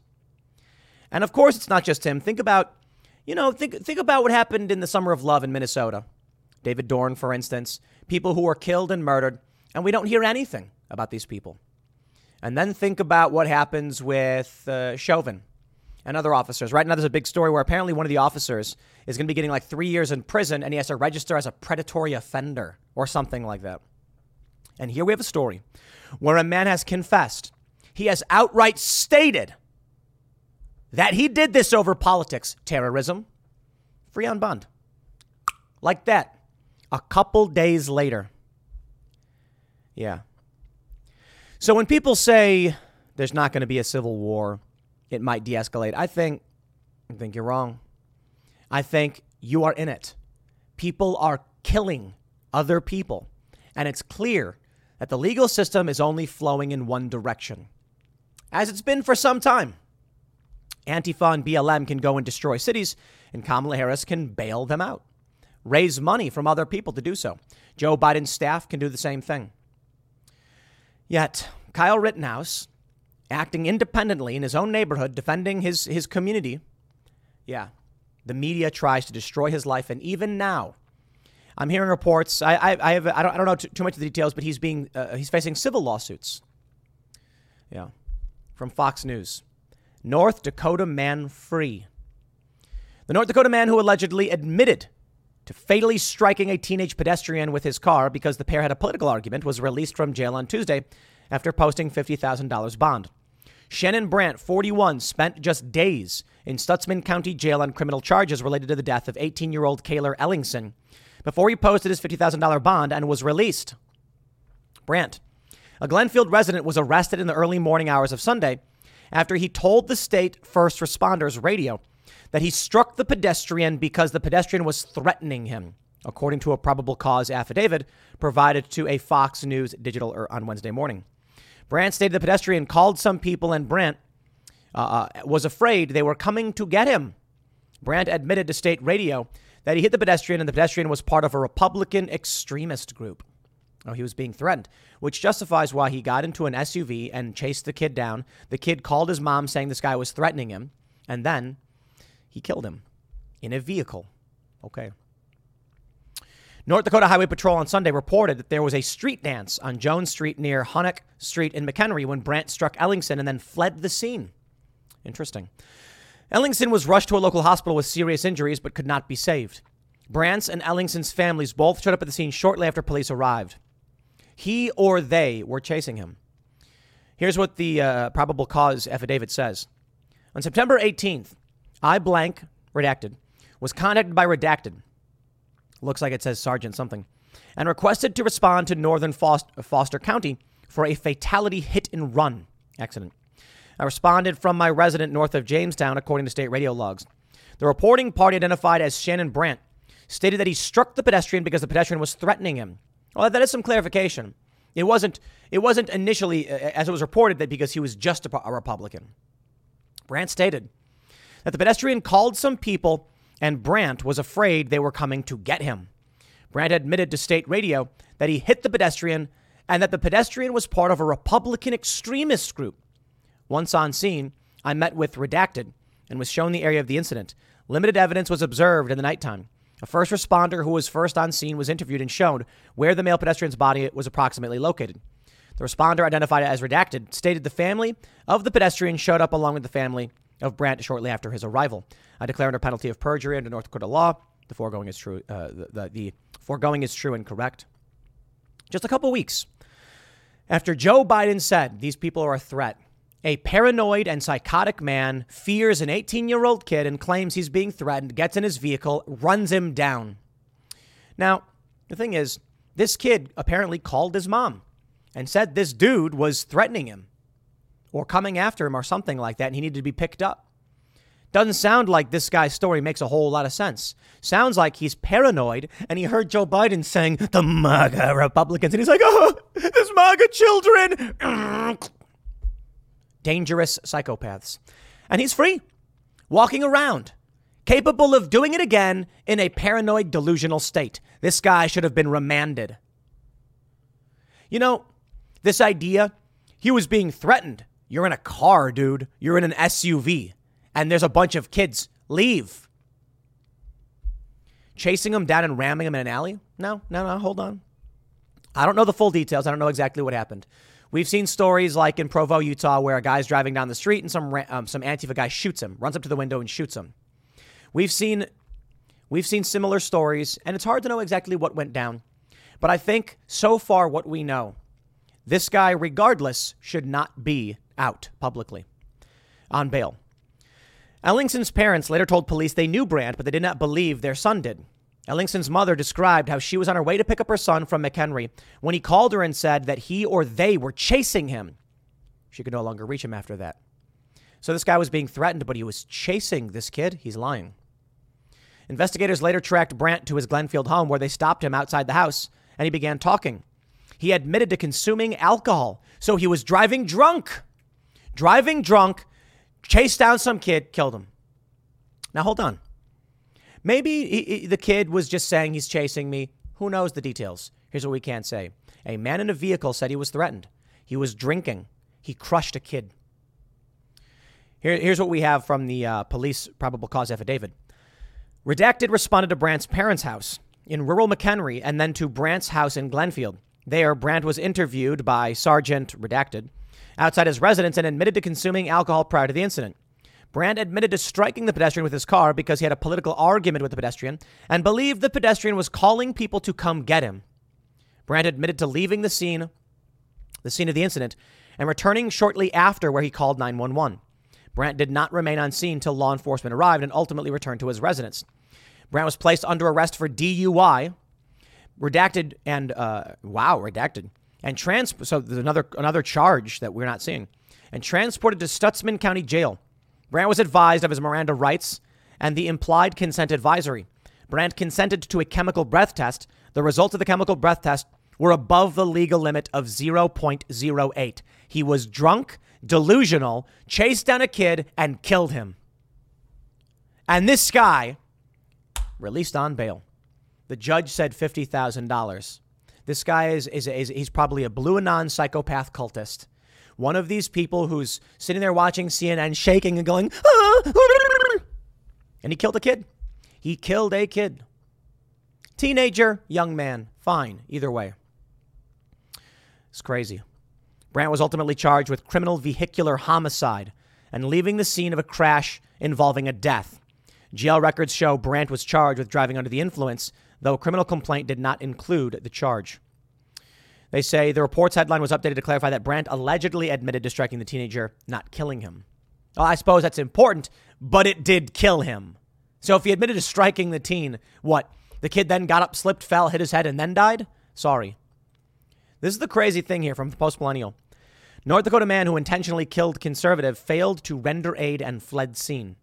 And of course, it's not just him. Think about, you know, think, think about what happened in the Summer of Love in Minnesota. David Dorn, for instance. People who were killed and murdered. And we don't hear anything about these people. And then think about what happens with uh, Chauvin and other officers. Right now, there's a big story where apparently one of the officers is going to be getting like three years in prison and he has to register as a predatory offender or something like that. And here we have a story where a man has confessed. He has outright stated that he did this over politics, terrorism, free on bond. Like that. A couple days later. Yeah. So when people say there's not going to be a civil war, it might de escalate. I think, I think you're wrong. I think you are in it. People are killing other people. And it's clear that the legal system is only flowing in one direction, as it's been for some time. Antifa and BLM can go and destroy cities, and Kamala Harris can bail them out, raise money from other people to do so. Joe Biden's staff can do the same thing. Yet, Kyle Rittenhouse acting independently in his own neighborhood, defending his, his community, yeah, the media tries to destroy his life. And even now, I'm hearing reports. I, I, I have I don't, I don't know too, too much of the details, but he's being uh, he's facing civil lawsuits. Yeah, from Fox News. North Dakota man free. The North Dakota man who allegedly admitted to fatally striking a teenage pedestrian with his car because the pair had a political argument was released from jail on Tuesday after posting $50,000 bond. Shannon Brandt, 41, spent just days in Stutsman County Jail on criminal charges related to the death of 18 year old Cayler Ellingson before he posted his $50,000 bond and was released. Brandt, a Glenfield resident, was arrested in the early morning hours of Sunday after he told the state first responders radio that he struck the pedestrian because the pedestrian was threatening him, according to a probable cause affidavit provided to a Fox News digital er, on Wednesday morning. Brandt stated the pedestrian called some people and Brandt uh, uh, was afraid they were coming to get him. Brandt admitted to state radio that he hit the pedestrian and the pedestrian was part of a Republican extremist group. Oh, he was being threatened, which justifies why he got into an SUV and chased the kid down. The kid called his mom saying this guy was threatening him, and then he killed him in a vehicle. Okay. North Dakota Highway Patrol on Sunday reported that there was a street dance on Jones Street near Hunnock Street in McHenry when Brandt struck Ellingson and then fled the scene. Interesting. Ellingson was rushed to a local hospital with serious injuries but could not be saved. Brandt's and Ellingson's families both showed up at the scene shortly after police arrived. He or they were chasing him. Here's what the uh, probable cause affidavit says. On September 18th, I blank, redacted, was contacted by redacted looks like it says Sergeant something, and requested to respond to Northern Foster County for a fatality hit and run accident. I responded from my resident north of Jamestown, according to state radio logs. The reporting party, identified as Shannon Brandt, stated that he struck the pedestrian because the pedestrian was threatening him. Well, that is some clarification. It wasn't. It wasn't initially, uh, uh, as it was reported, that because he was just a, a Republican. Brandt stated that the pedestrian called some people and Brandt was afraid they were coming to get him. Brandt admitted to state radio that he hit the pedestrian and that the pedestrian was part of a Republican extremist group. Once on scene, I met with Redacted and was shown the area of the incident. Limited evidence was observed in the nighttime. A first responder who was first on scene was interviewed and shown where the male pedestrian's body was approximately located. The responder, identified as redacted, stated the family of the pedestrian showed up along with the family of Brandt shortly after his arrival. I declare under penalty of perjury under North Dakota law. The foregoing is true. Uh, the, the, the foregoing is true and correct. Just a couple weeks after Joe Biden said these people are a threat, a paranoid and psychotic man fears an 18 year old kid and claims he's being threatened, gets in his vehicle, runs him down. Now, the thing is, this kid apparently called his mom and said this dude was threatening him or coming after him or something like that, and he needed to be picked up. Doesn't sound like this guy's story makes a whole lot of sense. Sounds like he's paranoid and he heard Joe Biden saying, the MAGA Republicans, and he's like, oh, there's MAGA children. Dangerous psychopaths. And he's free, walking around, capable of doing it again in a paranoid, delusional state. This guy should have been remanded. You know, this idea, he was being threatened you're in a car, dude. You're in an SUV, and there's a bunch of kids. Leave. Chasing them down and ramming them in an alley? No, no, no. Hold on. I don't know the full details. I don't know exactly what happened. We've seen stories like in Provo, Utah, where a guy's driving down the street and some um, some Antifa guy shoots him, runs up to the window and shoots him. We've seen we've seen similar stories, and it's hard to know exactly what went down. But I think so far what we know, this guy, regardless, should not be out publicly on bail. Ellingson's parents later told police they knew Brandt, but they did not believe their son did. Ellingson's mother described how she was on her way to pick up her son from McHenry when he called her and said that he or they were chasing him. She could no longer reach him after that. So this guy was being threatened, but he was chasing this kid. He's lying. Investigators later tracked Brandt to his Glenfield home where they stopped him outside the house and he began talking. He admitted to consuming alcohol, so he was driving drunk driving drunk, chased down some kid, killed him. Now, hold on. Maybe he, he, the kid was just saying he's chasing me. Who knows the details? Here's what we can't say. A man in a vehicle said he was threatened. He was drinking. He crushed a kid. Here, here's what we have from the uh, police probable cause affidavit. Redacted responded to Brandt's parents' house in rural McHenry and then to Brandt's house in Glenfield. There, Brandt was interviewed by Sergeant Redacted outside his residence and admitted to consuming alcohol prior to the incident. Brandt admitted to striking the pedestrian with his car because he had a political argument with the pedestrian and believed the pedestrian was calling people to come get him. Brandt admitted to leaving the scene the scene of the incident, and returning shortly after where he called 911. Brandt did not remain on scene till law enforcement arrived and ultimately returned to his residence. Brandt was placed under arrest for DUI, redacted and uh, wow, redacted and trans. So there's another another charge that we're not seeing, and transported to Stutsman County Jail. Brandt was advised of his Miranda rights and the implied consent advisory. Brandt consented to a chemical breath test. The results of the chemical breath test were above the legal limit of 0.08. He was drunk, delusional, chased down a kid, and killed him. And this guy released on bail. The judge said $50,000. This guy is, is, is, he's probably a blue anon psychopath cultist. One of these people who's sitting there watching CNN shaking and going, ah! and he killed a kid. He killed a kid. Teenager, young man, fine, either way. It's crazy. Brandt was ultimately charged with criminal vehicular homicide and leaving the scene of a crash involving a death. GL records show Brandt was charged with driving under the influence, though a criminal complaint did not include the charge. They say the report's headline was updated to clarify that Brandt allegedly admitted to striking the teenager, not killing him. Well, I suppose that's important, but it did kill him. So if he admitted to striking the teen, what? The kid then got up, slipped, fell, hit his head, and then died? Sorry. This is the crazy thing here from post millennial. North Dakota man who intentionally killed conservative failed to render aid and fled scene.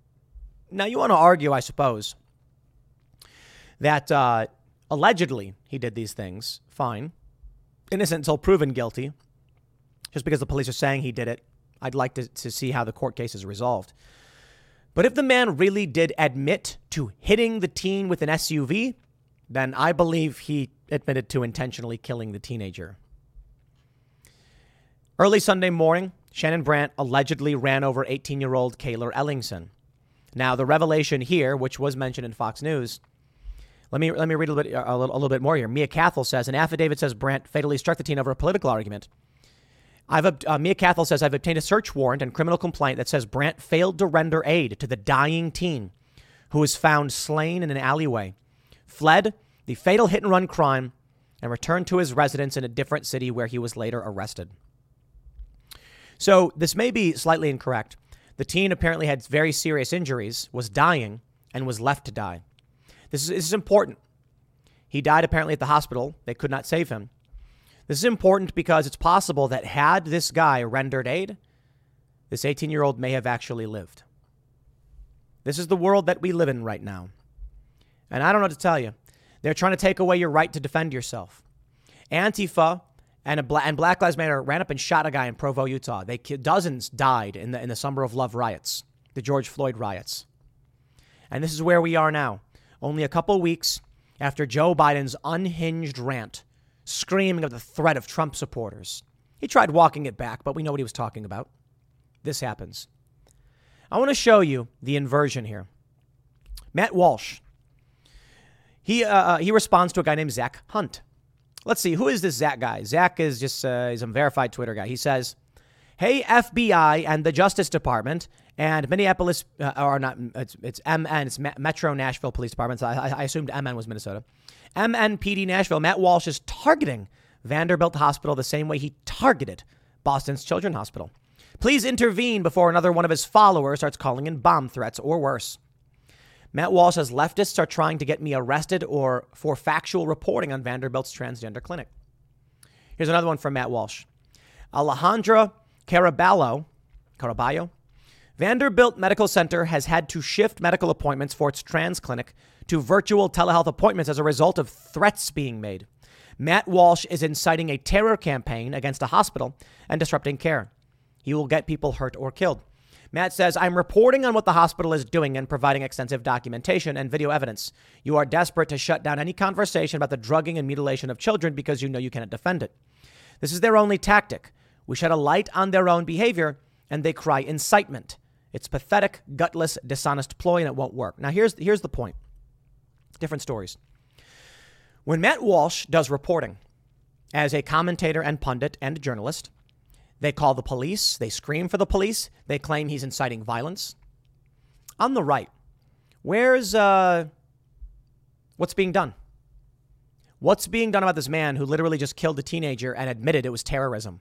Now, you want to argue, I suppose, that uh, allegedly he did these things. Fine. Innocent until proven guilty. Just because the police are saying he did it, I'd like to, to see how the court case is resolved. But if the man really did admit to hitting the teen with an SUV, then I believe he admitted to intentionally killing the teenager. Early Sunday morning, Shannon Brandt allegedly ran over 18 year old Cayler Ellingson. Now, the revelation here, which was mentioned in Fox News, let me, let me read a little, bit, a, little, a little bit more here. Mia Cathell says an affidavit says Brandt fatally struck the teen over a political argument. I've uh, Mia Cathell says I've obtained a search warrant and criminal complaint that says Brandt failed to render aid to the dying teen who was found slain in an alleyway, fled the fatal hit and run crime, and returned to his residence in a different city where he was later arrested. So this may be slightly incorrect. The teen apparently had very serious injuries, was dying, and was left to die. This is, this is important. He died apparently at the hospital. They could not save him. This is important because it's possible that had this guy rendered aid, this 18 year old may have actually lived. This is the world that we live in right now. And I don't know what to tell you. They're trying to take away your right to defend yourself. Antifa and, a and Black Lives Matter ran up and shot a guy in Provo, Utah. They dozens died in the in the Summer of Love riots, the George Floyd riots. And this is where we are now. Only a couple weeks after Joe Biden's unhinged rant screaming of the threat of Trump supporters. He tried walking it back, but we know what he was talking about. This happens. I want to show you the inversion here. Matt Walsh. He, uh, uh, he responds to a guy named Zach Hunt. Let's see, who is this Zach guy? Zach is just uh, he's a verified Twitter guy. He says, "Hey FBI and the Justice Department and Minneapolis, uh, or not, it's, it's MN, it's Metro Nashville Police Department. So I, I assumed MN was Minnesota. MNPD Nashville, Matt Walsh is targeting Vanderbilt Hospital the same way he targeted Boston's Children's Hospital. Please intervene before another one of his followers starts calling in bomb threats or worse. Matt Walsh says leftists are trying to get me arrested or for factual reporting on Vanderbilt's transgender clinic. Here's another one from Matt Walsh. Alejandra Caraballo, Caraballo, Vanderbilt Medical Center has had to shift medical appointments for its trans clinic to virtual telehealth appointments as a result of threats being made. Matt Walsh is inciting a terror campaign against a hospital and disrupting care. He will get people hurt or killed. Matt says, I'm reporting on what the hospital is doing and providing extensive documentation and video evidence. You are desperate to shut down any conversation about the drugging and mutilation of children because you know you cannot defend it. This is their only tactic. We shed a light on their own behavior and they cry incitement. It's pathetic, gutless, dishonest ploy and it won't work. Now, here's, here's the point different stories. When Matt Walsh does reporting as a commentator and pundit and journalist, they call the police, they scream for the police, they claim he's inciting violence. On the right, where's uh, what's being done? What's being done about this man who literally just killed a teenager and admitted it was terrorism?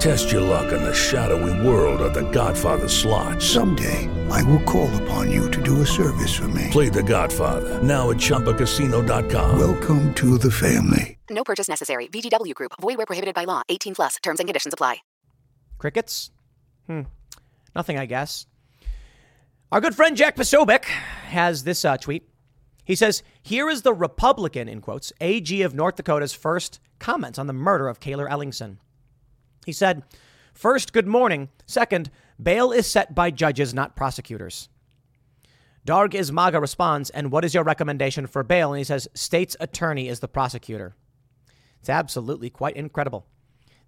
Test your luck in the shadowy world of The Godfather slot. Someday, I will call upon you to do a service for me. Play The Godfather now at ChumbaCasino.com. Welcome to the family. No purchase necessary. VGW Group. Void where prohibited by law. 18 plus. Terms and conditions apply. Crickets? Hmm. Nothing, I guess. Our good friend Jack Posobiec has this uh, tweet. He says, Here is the Republican, in quotes, AG of North Dakota's first comments on the murder of Cayler Ellingson. He said, First, good morning. Second, bail is set by judges, not prosecutors. Darg is MAGA responds, and what is your recommendation for bail? And he says, State's attorney is the prosecutor. It's absolutely quite incredible.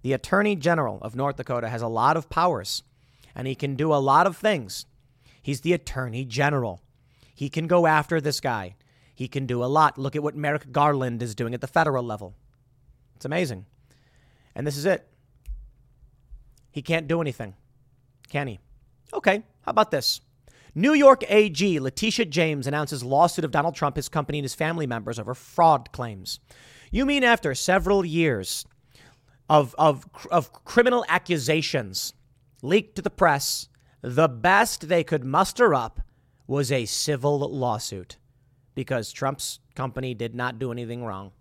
The Attorney General of North Dakota has a lot of powers, and he can do a lot of things. He's the Attorney General. He can go after this guy. He can do a lot. Look at what Merrick Garland is doing at the federal level. It's amazing. And this is it. He can't do anything, can he? Okay, how about this? New York AG Letitia James announces lawsuit of Donald Trump, his company, and his family members over fraud claims. You mean after several years of, of, of criminal accusations leaked to the press, the best they could muster up was a civil lawsuit because Trump's company did not do anything wrong.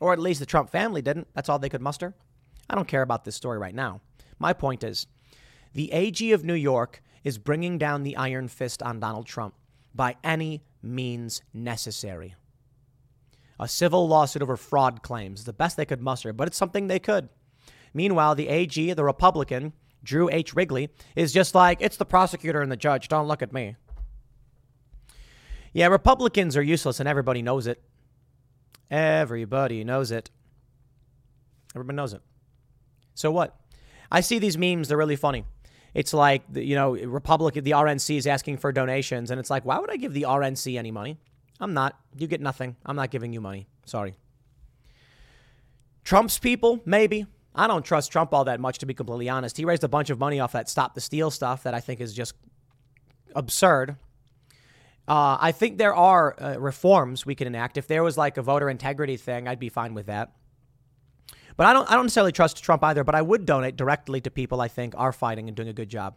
Or at least the Trump family didn't. That's all they could muster. I don't care about this story right now. My point is the AG of New York is bringing down the iron fist on Donald Trump by any means necessary. A civil lawsuit over fraud claims, the best they could muster, but it's something they could. Meanwhile, the AG, the Republican, Drew H. Wrigley, is just like, it's the prosecutor and the judge. Don't look at me. Yeah, Republicans are useless and everybody knows it. Everybody knows it. Everybody knows it. So what? I see these memes, they're really funny. It's like, you know, Republican, the RNC is asking for donations, and it's like, why would I give the RNC any money? I'm not. You get nothing. I'm not giving you money. Sorry. Trump's people, maybe. I don't trust Trump all that much, to be completely honest. He raised a bunch of money off that Stop the Steal stuff that I think is just absurd. Uh, I think there are uh, reforms we can enact. If there was like a voter integrity thing, I'd be fine with that. But I don't, I don't necessarily trust Trump either, but I would donate directly to people I think are fighting and doing a good job.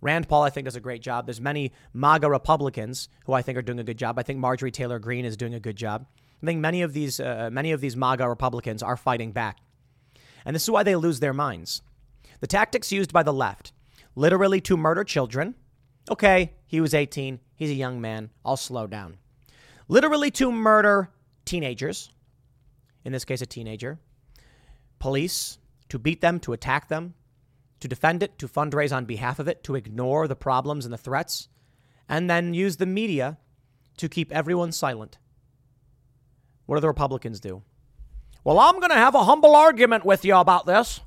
Rand Paul, I think, does a great job. There's many MAGA Republicans who I think are doing a good job. I think Marjorie Taylor Greene is doing a good job. I think many of these, uh, many of these MAGA Republicans are fighting back. And this is why they lose their minds. The tactics used by the left, literally to murder children. Okay, he was 18. He's a young man. I'll slow down. Literally to murder teenagers, in this case, a teenager. Police, to beat them, to attack them, to defend it, to fundraise on behalf of it, to ignore the problems and the threats, and then use the media to keep everyone silent. What do the Republicans do? Well, I'm going to have a humble argument with you about this.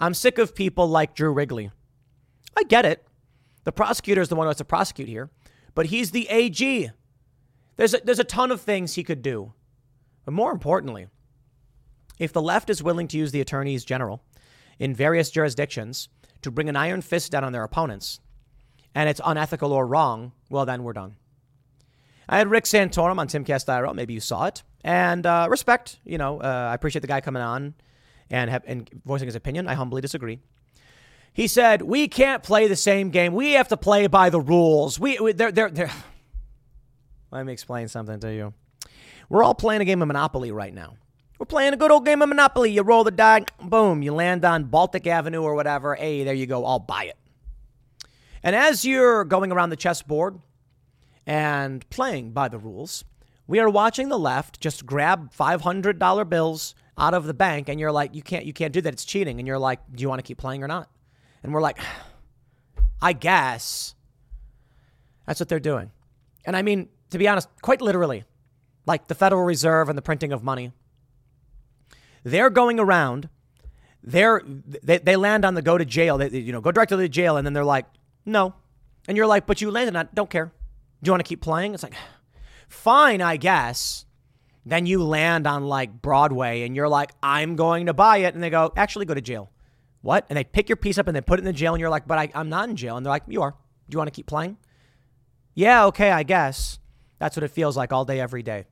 I'm sick of people like Drew Wrigley. I get it. The prosecutor is the one who has to prosecute here, but he's the AG. There's a, there's a ton of things he could do. But more importantly, if the left is willing to use the attorneys general in various jurisdictions to bring an iron fist down on their opponents, and it's unethical or wrong, well, then we're done. I had Rick Santorum on Timcast IRL. Maybe you saw it. And uh, respect, you know, uh, I appreciate the guy coming on and, have, and voicing his opinion. I humbly disagree. He said, "We can't play the same game. We have to play by the rules. We, we they're, they're, they're. Let me explain something to you. We're all playing a game of Monopoly right now. We're playing a good old game of Monopoly. You roll the die, boom, you land on Baltic Avenue or whatever. Hey, there you go. I'll buy it. And as you're going around the chessboard and playing by the rules, we are watching the left just grab $500 bills out of the bank and you're like, you can't you can't do that. It's cheating. And you're like, do you want to keep playing or not? And we're like, I guess. That's what they're doing. And I mean, to be honest, quite literally, like the Federal Reserve and the printing of money. They're going around, they're they, they land on the go to jail, they, you know, go directly to jail, and then they're like, no. And you're like, but you landed on don't care. Do you want to keep playing? It's like, fine, I guess. Then you land on like Broadway and you're like, I'm going to buy it. And they go, actually go to jail. What? And they pick your piece up and they put it in the jail and you're like, but I, I'm not in jail. And they're like, you are. Do you want to keep playing? Yeah, okay, I guess. That's what it feels like all day, every day.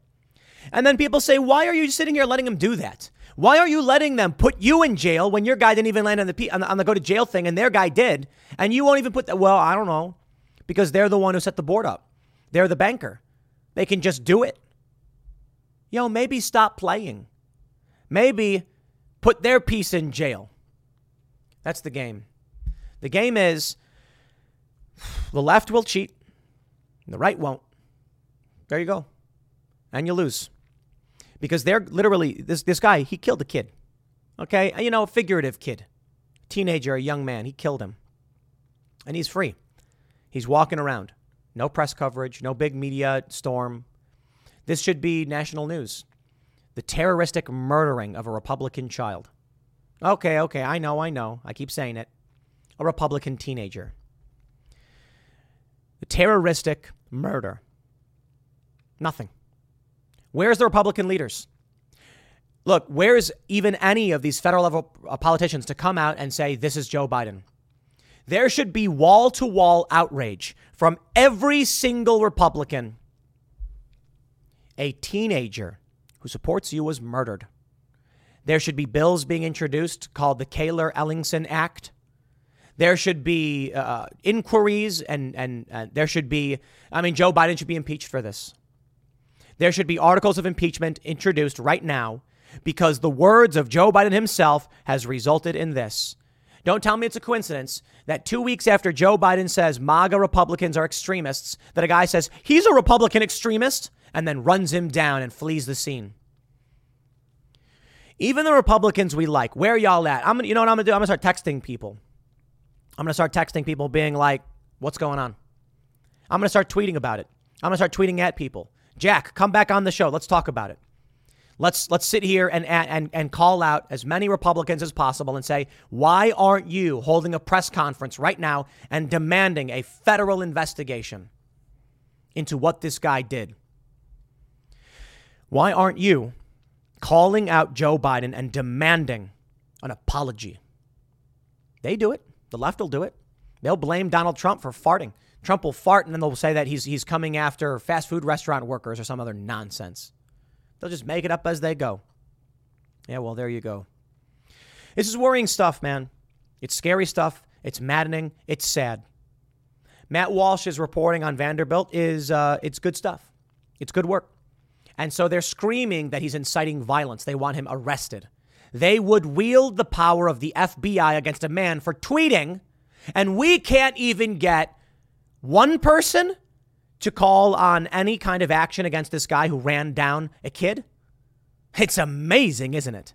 And then people say, why are you sitting here letting them do that? Why are you letting them put you in jail when your guy didn't even land on the, on the, on the go to jail thing and their guy did? And you won't even put that. Well, I don't know. Because they're the one who set the board up. They're the banker. They can just do it. Yo, maybe stop playing. Maybe put their piece in jail. That's the game. The game is the left will cheat, the right won't. There you go. And you lose. Because they're literally, this, this guy, he killed a kid. Okay? You know, a figurative kid. Teenager, a young man. He killed him. And he's free. He's walking around. No press coverage, no big media storm. This should be national news. The terroristic murdering of a Republican child. Okay, okay, I know, I know. I keep saying it. A Republican teenager. The terroristic murder. Nothing. Where's the Republican leaders? Look, where's even any of these federal level uh, politicians to come out and say this is Joe Biden? There should be wall to wall outrage from every single Republican. A teenager who supports you was murdered. There should be bills being introduced called the Cayler Ellingson Act. There should be uh, inquiries and, and, and there should be, I mean, Joe Biden should be impeached for this. There should be articles of impeachment introduced right now because the words of Joe Biden himself has resulted in this. Don't tell me it's a coincidence that two weeks after Joe Biden says MAGA Republicans are extremists, that a guy says he's a Republican extremist and then runs him down and flees the scene. Even the Republicans we like, where y'all at? I'm gonna, you know what I'm gonna do? I'm gonna start texting people. I'm gonna start texting people, being like, "What's going on?" I'm gonna start tweeting about it. I'm gonna start tweeting at people. Jack, come back on the show. Let's talk about it. Let's let's sit here and and and call out as many Republicans as possible and say, why aren't you holding a press conference right now and demanding a federal investigation into what this guy did? Why aren't you calling out Joe Biden and demanding an apology? They do it. The left will do it. They'll blame Donald Trump for farting. Trump will fart and then they'll say that he's he's coming after fast food restaurant workers or some other nonsense. They'll just make it up as they go. Yeah, well, there you go. This is worrying stuff, man. It's scary stuff. It's maddening. It's sad. Matt Walsh's reporting on Vanderbilt is uh, it's good stuff. It's good work. And so they're screaming that he's inciting violence. They want him arrested. They would wield the power of the FBI against a man for tweeting, and we can't even get one person to call on any kind of action against this guy who ran down a kid? It's amazing, isn't it?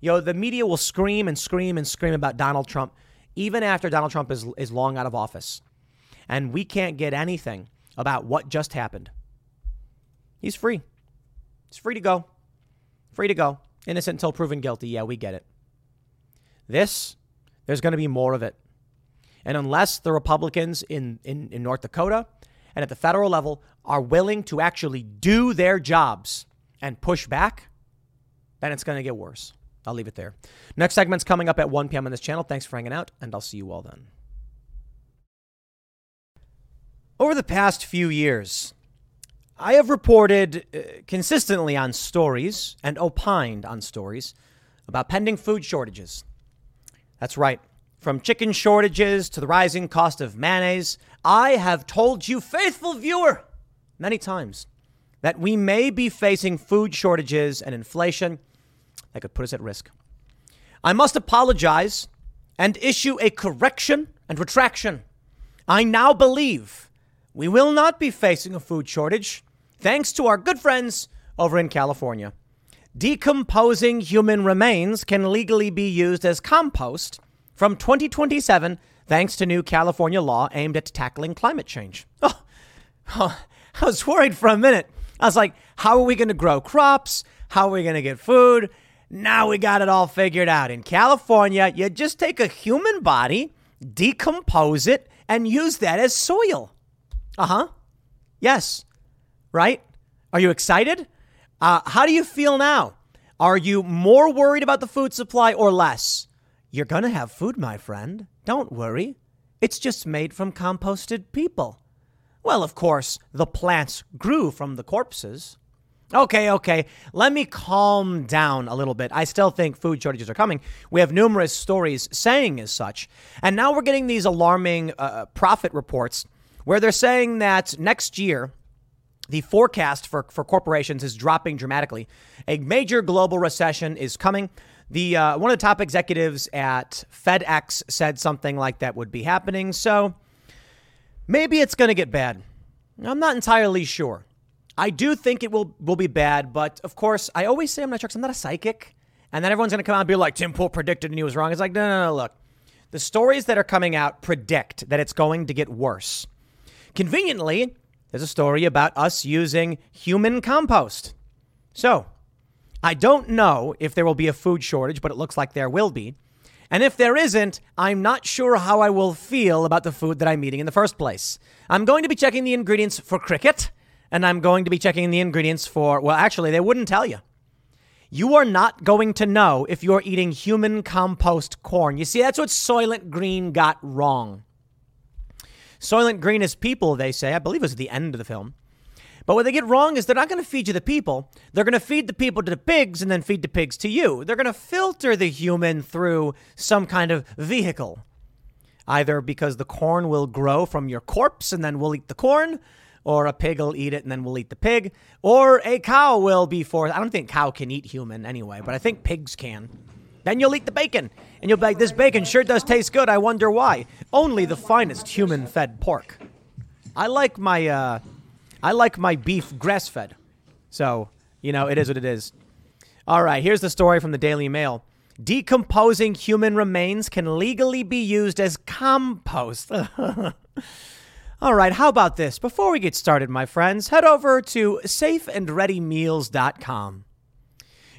Yo, the media will scream and scream and scream about Donald Trump even after Donald Trump is, is long out of office. And we can't get anything about what just happened. He's free. He's free to go. Free to go. Innocent until proven guilty. Yeah, we get it. This, there's going to be more of it. And unless the Republicans in, in, in North Dakota and at the federal level are willing to actually do their jobs and push back, then it's going to get worse. I'll leave it there. Next segment's coming up at 1 p.m. on this channel. Thanks for hanging out, and I'll see you all then. Over the past few years, I have reported uh, consistently on stories and opined on stories about pending food shortages. That's right. From chicken shortages to the rising cost of mayonnaise, I have told you, faithful viewer, many times that we may be facing food shortages and inflation that could put us at risk. I must apologize and issue a correction and retraction. I now believe we will not be facing a food shortage thanks to our good friends over in California. Decomposing human remains can legally be used as compost from 2027 thanks to new California law aimed at tackling climate change. Oh, oh, I was worried for a minute. I was like, how are we going to grow crops? How are we going to get food? Now we got it all figured out. In California, you just take a human body, decompose it, and use that as soil. Uh huh. Yes. Right? Are you excited? Uh, how do you feel now? Are you more worried about the food supply or less? You're to have food, my friend. Don't worry. It's just made from composted people. Well, of course, the plants grew from the corpses. Okay, okay. Let me calm down a little bit. I still think food shortages are coming. We have numerous stories saying as such. And now we're getting these alarming uh, profit reports where they're saying that next year, the forecast for, for corporations is dropping dramatically. A major global recession is coming. The uh, one of the top executives at FedEx said something like that would be happening. So maybe it's going to get bad. I'm not entirely sure. I do think it will will be bad, but of course, I always say I'm not sure I'm not a psychic. And then everyone's going to come out and be like, Tim Pool predicted and he was wrong. It's like, no, no, no, look. The stories that are coming out predict that it's going to get worse. Conveniently, there's a story about us using human compost. So, I don't know if there will be a food shortage, but it looks like there will be. And if there isn't, I'm not sure how I will feel about the food that I'm eating in the first place. I'm going to be checking the ingredients for cricket, and I'm going to be checking the ingredients for, well, actually, they wouldn't tell you. You are not going to know if you're eating human compost corn. You see, that's what Soylent Green got wrong. Soylent Green is people, they say. I believe it was at the end of the film. But what they get wrong is they're not going to feed you the people. They're going to feed the people to the pigs and then feed the pigs to you. They're going to filter the human through some kind of vehicle. Either because the corn will grow from your corpse and then we'll eat the corn, or a pig will eat it and then we'll eat the pig, or a cow will be forced. I don't think cow can eat human anyway, but I think pigs can. Then you'll eat the bacon, and you'll be like, this bacon sure does taste good. I wonder why. Only the finest human fed pork. I like my, uh, I like my beef grass fed. So, you know, it is what it is. All right, here's the story from the Daily Mail. Decomposing human remains can legally be used as compost. All right, how about this? Before we get started, my friends, head over to safeandreadymeals.com.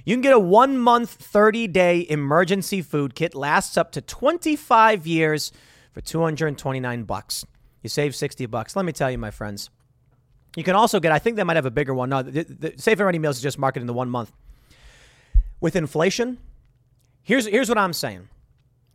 You can get a one month, 30 day emergency food kit, lasts up to 25 years for 229 bucks. You save 60 bucks. Let me tell you, my friends. You can also get, I think they might have a bigger one. No, the, the Safe and Ready Meals is just marketed in the one month. With inflation, here's, here's what I'm saying.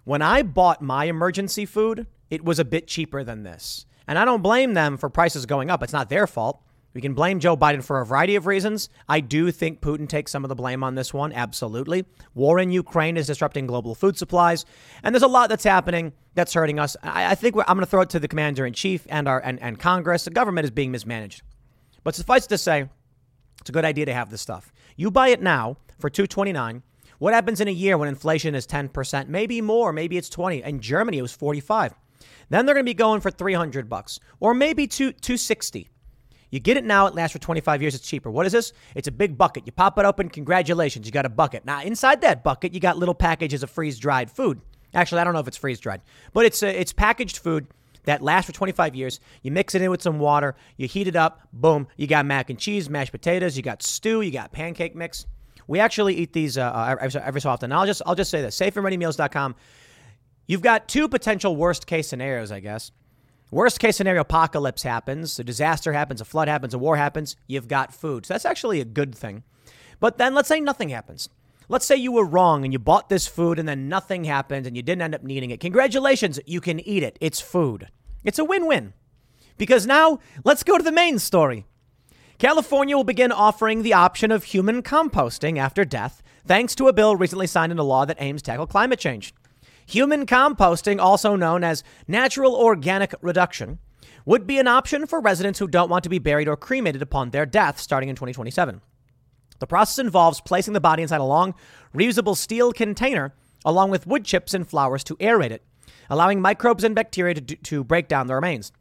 When I bought my emergency food, it was a bit cheaper than this. And I don't blame them for prices going up. It's not their fault. We can blame Joe Biden for a variety of reasons. I do think Putin takes some of the blame on this one, absolutely. War in Ukraine is disrupting global food supplies, and there's a lot that's happening that's hurting us. I, I think I'm going to throw it to the commander in chief and our and, and Congress. The government is being mismanaged, but suffice to say, it's a good idea to have this stuff. You buy it now for 229. What happens in a year when inflation is 10%, maybe more, maybe it's 20. In Germany, it was 45. Then they're going to be going for 300 bucks or maybe two, 260. You get it now, it lasts for 25 years, it's cheaper. What is this? It's a big bucket. You pop it open, congratulations, you got a bucket. Now, inside that bucket, you got little packages of freeze dried food. Actually, I don't know if it's freeze dried, but it's, uh, it's packaged food that lasts for 25 years. You mix it in with some water, you heat it up, boom, you got mac and cheese, mashed potatoes, you got stew, you got pancake mix. We actually eat these uh, uh every, every so often. Now, I'll just, I'll just say this safeandreadymeals.com. You've got two potential worst case scenarios, I guess. Worst case scenario, apocalypse happens, a disaster happens, a flood happens, a war happens, you've got food. So that's actually a good thing. But then let's say nothing happens. Let's say you were wrong and you bought this food and then nothing happened and you didn't end up needing it. Congratulations, you can eat it. It's food. It's a win win. Because now, let's go to the main story. California will begin offering the option of human composting after death, thanks to a bill recently signed into law that aims to tackle climate change. Human composting, also known as natural organic reduction, would be an option for residents who don't want to be buried or cremated upon their death starting in 2027. The process involves placing the body inside a long, reusable steel container along with wood chips and flowers to aerate it, allowing microbes and bacteria to, to break down the remains.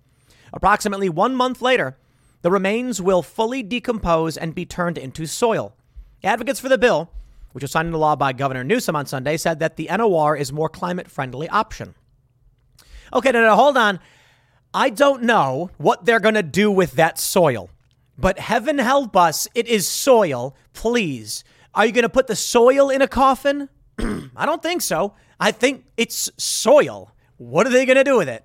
Approximately one month later, the remains will fully decompose and be turned into soil. Advocates for the bill which was signed into law by Governor Newsom on Sunday, said that the NOR is more climate friendly option. Okay, now, now hold on. I don't know what they're going to do with that soil, but heaven help us, it is soil. Please. Are you going to put the soil in a coffin? I don't think so. I think it's soil. What are they going to do with it?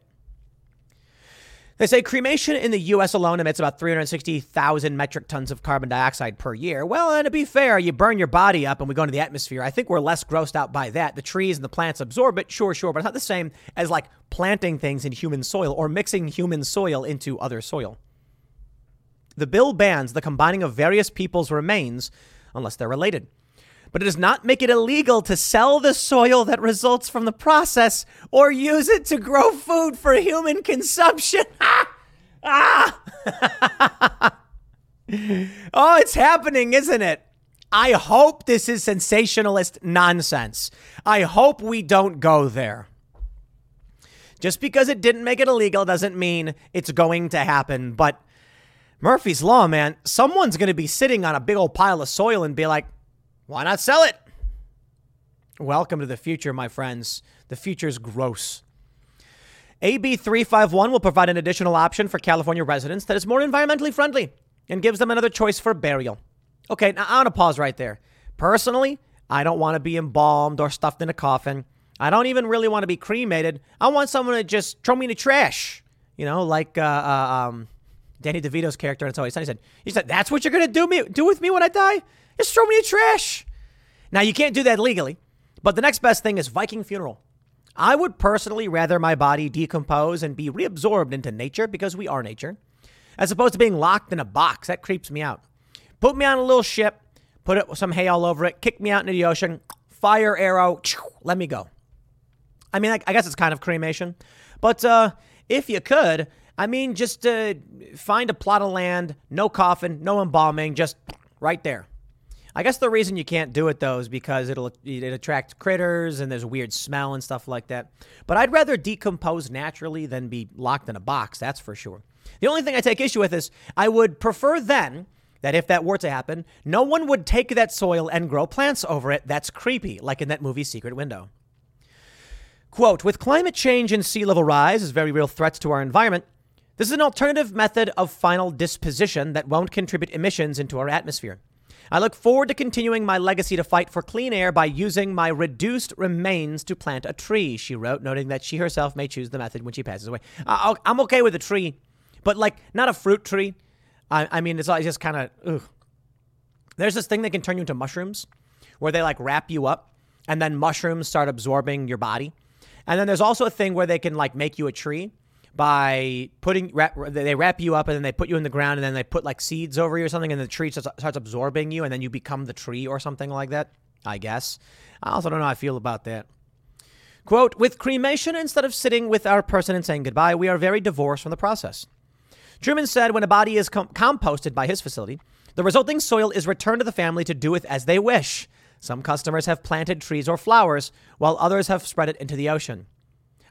They say cremation in the U.S. alone emits about 360,000 metric tons of carbon dioxide per year. Well, and to be fair, you burn your body up and we go into the atmosphere. I think we're less grossed out by that. The trees and the plants absorb it, sure, sure, but it's not the same as like planting things in human soil or mixing human soil into other soil. The bill bans the combining of various people's remains unless they're related but it does not make it illegal to sell the soil that results from the process or use it to grow food for human consumption. ah! oh, it's happening, isn't it? I hope this is sensationalist nonsense. I hope we don't go there. Just because it didn't make it illegal doesn't mean it's going to happen. But Murphy's Law, man, someone's going to be sitting on a big old pile of soil and be like, why not sell it? Welcome to the future, my friends. The future's gross. AB 351 will provide an additional option for California residents that is more environmentally friendly and gives them another choice for burial. Okay, now I want to pause right there. Personally, I don't want to be embalmed or stuffed in a coffin. I don't even really want to be cremated. I want someone to just throw me in the trash. You know, like uh, uh, um, Danny DeVito's character in It's Always Sunny said. He said, "That's what you're gonna do me do with me when I die." Just throw me in trash. Now, you can't do that legally, but the next best thing is Viking funeral. I would personally rather my body decompose and be reabsorbed into nature because we are nature, as opposed to being locked in a box. That creeps me out. Put me on a little ship, put some hay all over it, kick me out into the ocean, fire arrow, let me go. I mean, I guess it's kind of cremation, but uh, if you could, I mean, just uh, find a plot of land, no coffin, no embalming, just right there. I guess the reason you can't do it though is because it'll it attract critters and there's a weird smell and stuff like that. But I'd rather decompose naturally than be locked in a box. That's for sure. The only thing I take issue with is I would prefer then that if that were to happen, no one would take that soil and grow plants over it. That's creepy, like in that movie Secret Window. Quote, with climate change and sea level rise as very real threats to our environment, this is an alternative method of final disposition that won't contribute emissions into our atmosphere. I look forward to continuing my legacy to fight for clean air by using my reduced remains to plant a tree, she wrote, noting that she herself may choose the method when she passes away. Uh, I'm okay with a tree, but like not a fruit tree. I, I mean, it's all just kind of, There's this thing that can turn you into mushrooms where they like wrap you up and then mushrooms start absorbing your body. And then there's also a thing where they can like make you a tree by putting wrap, they wrap you up and then they put you in the ground and then they put like seeds over you or something and the tree starts, starts absorbing you and then you become the tree or something like that. I guess. I also don't know how I feel about that. Quote, with cremation, instead of sitting with our person and saying goodbye, we are very divorced from the process. Truman said when a body is com- composted by his facility, the resulting soil is returned to the family to do with as they wish. Some customers have planted trees or flowers, while others have spread it into the ocean.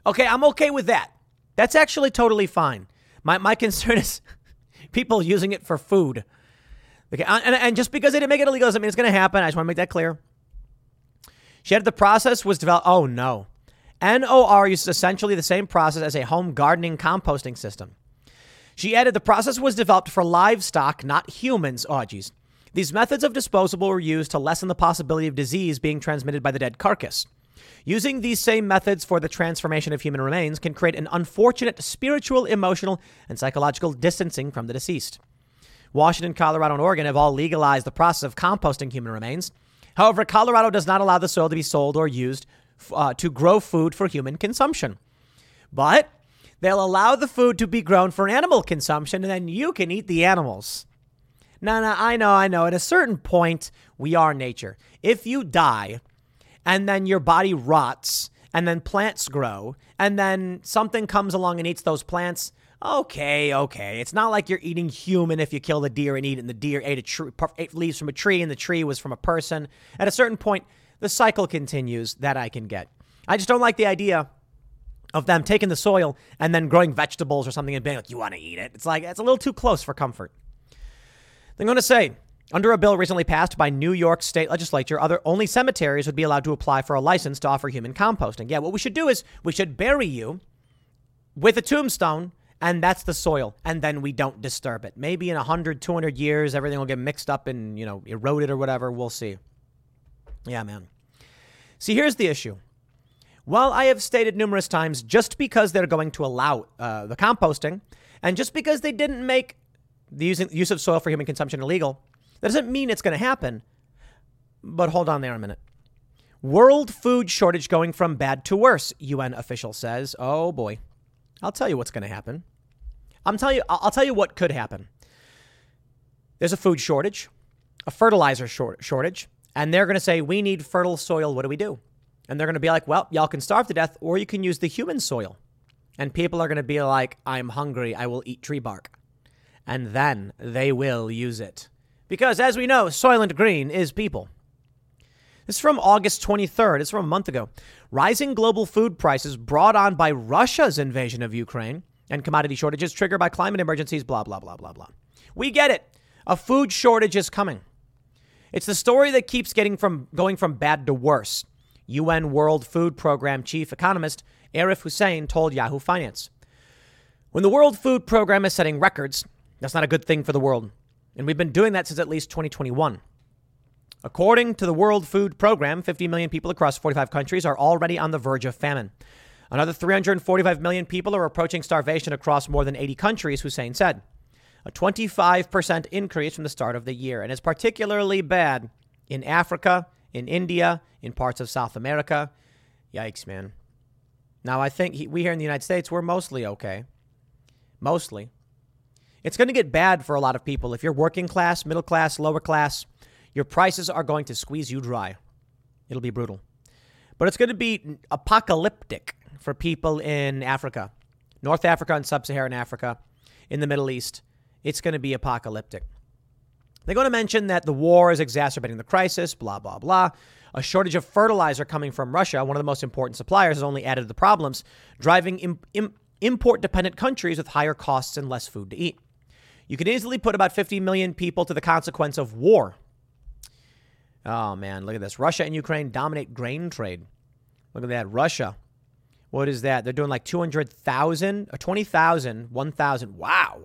Okay, I'm okay with that. That's actually totally fine. My, my concern is people using it for food. Okay, uh, and, and just because they didn't make it illegal doesn't mean it's going to happen. I just want to make that clear. She added the process was developed. Oh, no. NOR uses essentially the same process as a home gardening composting system. She added the process was developed for livestock, not humans. Oh, geez. These methods of disposal were used to lessen the possibility of disease being transmitted by the dead carcass. Using these same methods for the transformation of human remains can create an unfortunate spiritual, emotional, and psychological distancing from the deceased. Washington, Colorado, and Oregon have all legalized the process of composting human remains. However, Colorado does not allow the soil to be sold or used uh, to grow food for human consumption. But they'll allow the food to be grown for animal consumption, and then you can eat the animals. No, no, I know, I know. At a certain point, we are nature. If you die, and then your body rots and then plants grow and then something comes along and eats those plants. Okay okay. It's not like you're eating human if you kill the deer and eat it and the deer ate a tree ate leaves from a tree and the tree was from a person. At a certain point the cycle continues that i can get. I just don't like the idea of them taking the soil and then growing vegetables or something and being like you want to eat it? It's like it's a little too close for comfort. I'm going to say under a bill recently passed by New York State legislature, other only cemeteries would be allowed to apply for a license to offer human composting. Yeah, what we should do is we should bury you with a tombstone and that's the soil and then we don't disturb it. Maybe in 100, 200 years everything will get mixed up and, you know, eroded or whatever, we'll see. Yeah, man. See, here's the issue. While I have stated numerous times just because they're going to allow uh, the composting And just because they didn't make the use of soil for human consumption illegal, that doesn't mean it's going to happen. But hold on there a minute. World food shortage going from bad to worse, UN official says. Oh boy. I'll tell you what's going to happen. I'm telling you I'll tell you what could happen. There's a food shortage, a fertilizer short- shortage, and they're going to say we need fertile soil. What do we do? And they're going to be like, well, y'all can starve to death or you can use the human soil. And people are going to be like, I'm hungry. I will eat tree bark. And then they will use it. Because as we know, Soylent Green is people. This is from August 23rd. It's from a month ago. Rising global food prices brought on by Russia's invasion of Ukraine and commodity shortages triggered by climate emergencies, blah, blah, blah, blah, blah. We get it. A food shortage is coming. It's the story that keeps getting from going from bad to worse. UN World Food Program chief economist Arif Husain told Yahoo Finance. When the World Food Program is setting records, that's not a good thing for the world. And we've been doing that since at least 2021. According to the World Food Program, 50 million people across 45 countries are already on the verge of famine. Another 345 million people are approaching starvation across more than 80 countries, Husain said. A 25% increase from the start of the year, and it's particularly bad in Africa, in India, in parts of South America. Yikes, man. Now, I think he, we here in the United States, we're mostly okay. Mostly. It's going to get bad for a lot of people. If you're working class, middle class, lower class, your prices are going to squeeze you dry. It'll be brutal. But it's going to be apocalyptic for people in Africa, North Africa and Sub Saharan Africa, in the Middle East. It's going to be apocalyptic. They're going to mention that the war is exacerbating the crisis, blah, blah, blah. A shortage of fertilizer coming from Russia, one of the most important suppliers, has only added to the problems, driving Im- Im- import dependent countries with higher costs and less food to eat. You can easily put about 50 million people to the consequence of war. Oh, man, look at this. Russia and Ukraine dominate grain trade. Look at that. Russia. What is that? They're doing like 200,000 or uh, 20,000, 1,000. Wow.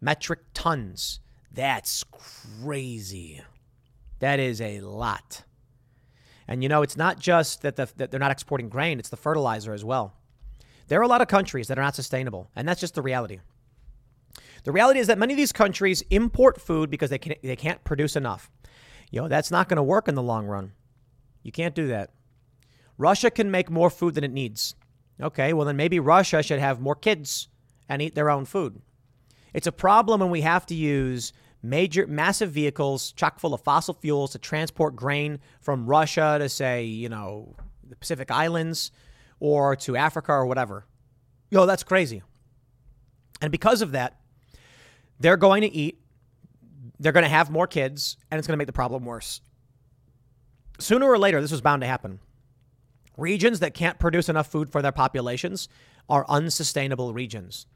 Metric tons. That's crazy. That is a lot. And you know, it's not just that, the, that they're not exporting grain, it's the fertilizer as well. There are a lot of countries that are not sustainable, and that's just the reality. The reality is that many of these countries import food because they, can, they can't produce enough. You know, that's not going to work in the long run. You can't do that. Russia can make more food than it needs. Okay, well, then maybe Russia should have more kids and eat their own food. It's a problem when we have to use major, massive vehicles chock full of fossil fuels to transport grain from Russia to, say, you know, the Pacific Islands or to Africa or whatever. Yo, that's crazy. And because of that, they're going to eat, they're going to have more kids, and it's going to make the problem worse. Sooner or later, this was bound to happen. Regions that can't produce enough food for their populations are unsustainable regions.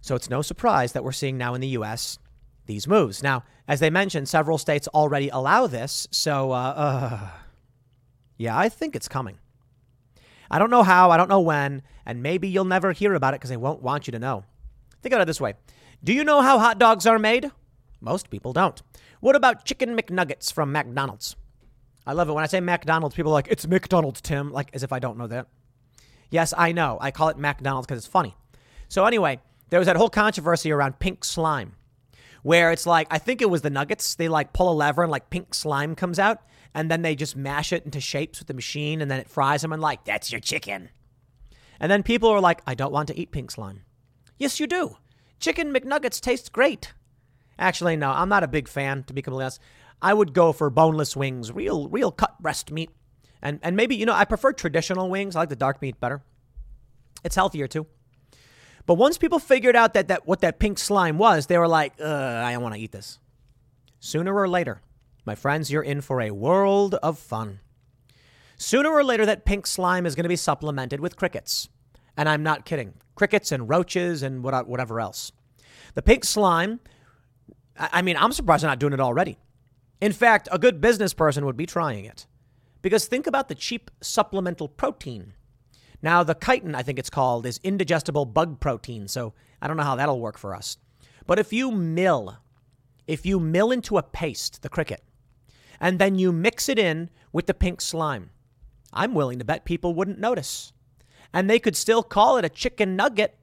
So it's no surprise that we're seeing now in the U.S. these moves. Now, as they mentioned, several states already allow this. So, uh, uh, yeah, I think it's coming. I don't know how, I don't know when, and maybe you'll never hear about it because they won't want you to know. Think about it this way Do you know how hot dogs are made? Most people don't. What about chicken McNuggets from McDonald's? I love it. When I say McDonald's, people are like, it's McDonald's, Tim, like as if I don't know that. Yes, I know. I call it McDonald's because it's funny. So, anyway, there was that whole controversy around pink slime, where it's like, I think it was the nuggets. They like pull a lever and like pink slime comes out, and then they just mash it into shapes with the machine, and then it fries them, and like, that's your chicken. And then people are like, I don't want to eat pink slime. Yes, you do. Chicken McNuggets taste great. Actually, no, I'm not a big fan, to be completely honest. I would go for boneless wings, real, real cut breast meat. And, and maybe, you know, I prefer traditional wings. I like the dark meat better. It's healthier too. But once people figured out that, that what that pink slime was, they were like, I don't want to eat this. Sooner or later, my friends, you're in for a world of fun. Sooner or later, that pink slime is going to be supplemented with crickets. And I'm not kidding. Crickets and roaches and whatever else. The pink slime, I mean, I'm surprised they're not doing it already. In fact, a good business person would be trying it. Because think about the cheap supplemental protein now, the chitin, I think it's called, is indigestible bug protein. So I don't know how that'll work for us. But if you mill, if you mill into a paste the cricket, and then you mix it in with the pink slime, I'm willing to bet people wouldn't notice. And they could still call it a chicken nugget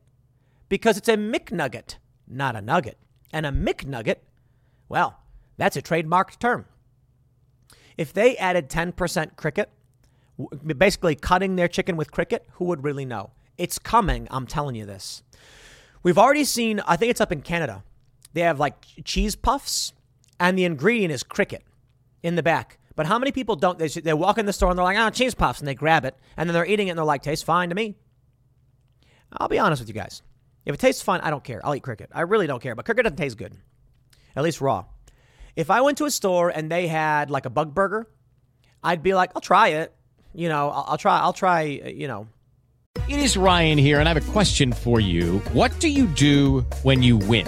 because it's a McNugget, not a nugget. And a McNugget, well, that's a trademarked term. If they added 10% cricket, basically cutting their chicken with cricket, who would really know? It's coming, I'm telling you this. We've already seen, I think it's up in Canada. They have like cheese puffs, and the ingredient is cricket in the back. But how many people don't? They, they walk in the store and they're like, oh, cheese puffs, and they grab it, and then they're eating it and they're like, tastes fine to me. I'll be honest with you guys. If it tastes fine, I don't care. I'll eat cricket. I really don't care. But cricket doesn't taste good, at least raw. If I went to a store and they had like a bug burger, I'd be like, I'll try it. You know, I'll, I'll try. I'll try. Uh, you know. It is Ryan here, and I have a question for you. What do you do when you win?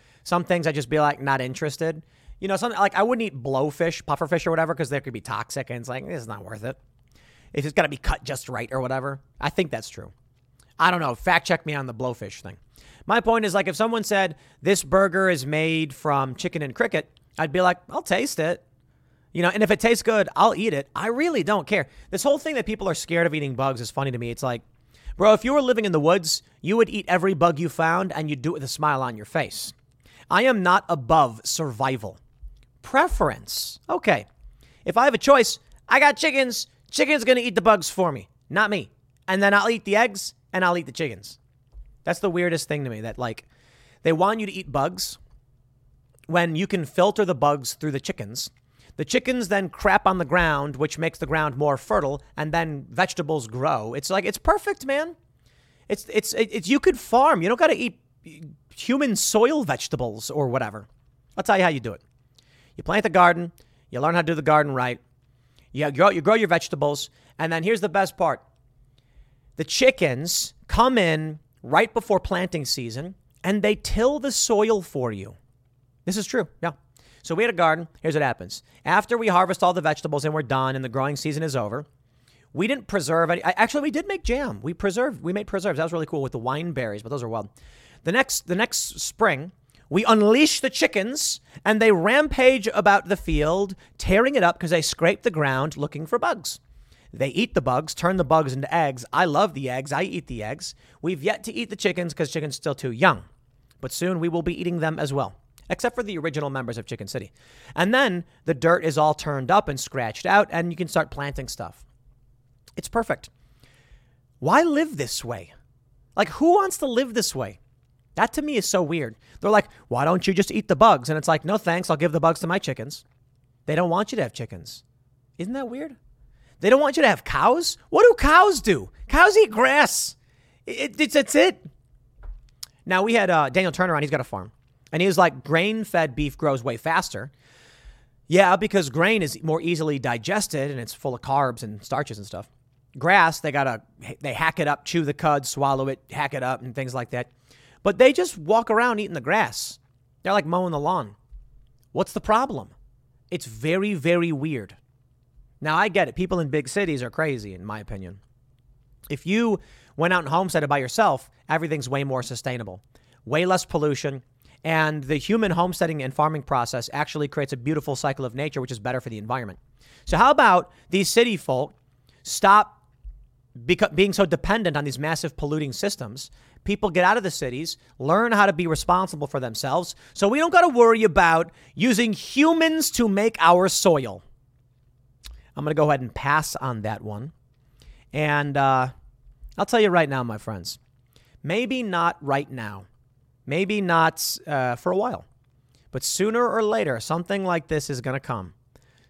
Some things I'd just be like, not interested. You know, something like I wouldn't eat blowfish, pufferfish, or whatever because they could be toxic, and it's like it's not worth it. If it's got to be cut just right or whatever. I think that's true. I don't know. Fact check me on the blowfish thing. My point is like if someone said this burger is made from chicken and cricket, I'd be like, I'll taste it. You know, and if it tastes good, I'll eat it. I really don't care. This whole thing that people are scared of eating bugs is funny to me. It's like, bro, if you were living in the woods, you would eat every bug you found and you'd do it with a smile on your face. I am not above survival preference. Okay. If I have a choice, I got chickens. Chicken's going to eat the bugs for me, not me. And then I'll eat the eggs and I'll eat the chickens. That's the weirdest thing to me that, like, they want you to eat bugs when you can filter the bugs through the chickens. The chickens then crap on the ground, which makes the ground more fertile, and then vegetables grow. It's like, it's perfect, man. It's, it's, it's, you could farm. You don't got to eat human soil vegetables or whatever. I'll tell you how you do it. You plant the garden, you learn how to do the garden right, you grow, you grow your vegetables, and then here's the best part the chickens come in right before planting season and they till the soil for you. This is true, yeah. So we had a garden. Here's what happens. After we harvest all the vegetables and we're done and the growing season is over, we didn't preserve any. Actually, we did make jam. We preserved. We made preserves. That was really cool with the wine berries, but those are wild. The next, the next spring, we unleash the chickens and they rampage about the field, tearing it up because they scrape the ground looking for bugs. They eat the bugs, turn the bugs into eggs. I love the eggs. I eat the eggs. We've yet to eat the chickens because chicken's are still too young. But soon we will be eating them as well, except for the original members of Chicken City. And then the dirt is all turned up and scratched out, and you can start planting stuff. It's perfect. Why live this way? Like, who wants to live this way? That to me is so weird. They're like, why don't you just eat the bugs? And it's like, no thanks, I'll give the bugs to my chickens. They don't want you to have chickens. Isn't that weird? They don't want you to have cows? What do cows do? Cows eat grass. It, it, it's, it's it. Now, we had uh, Daniel Turner on, he's got a farm. And he was like, grain fed beef grows way faster. Yeah, because grain is more easily digested and it's full of carbs and starches and stuff. Grass, they gotta, they hack it up, chew the cud, swallow it, hack it up, and things like that. But they just walk around eating the grass. They're like mowing the lawn. What's the problem? It's very, very weird. Now, I get it. People in big cities are crazy, in my opinion. If you went out and homesteaded by yourself, everything's way more sustainable, way less pollution, and the human homesteading and farming process actually creates a beautiful cycle of nature, which is better for the environment. So, how about these city folk stop beca- being so dependent on these massive polluting systems people get out of the cities, learn how to be responsible for themselves, so we don't got to worry about using humans to make our soil. I'm going to go ahead and pass on that one. And uh, I'll tell you right now, my friends, maybe not right now, maybe not uh, for a while, but sooner or later, something like this is going to come.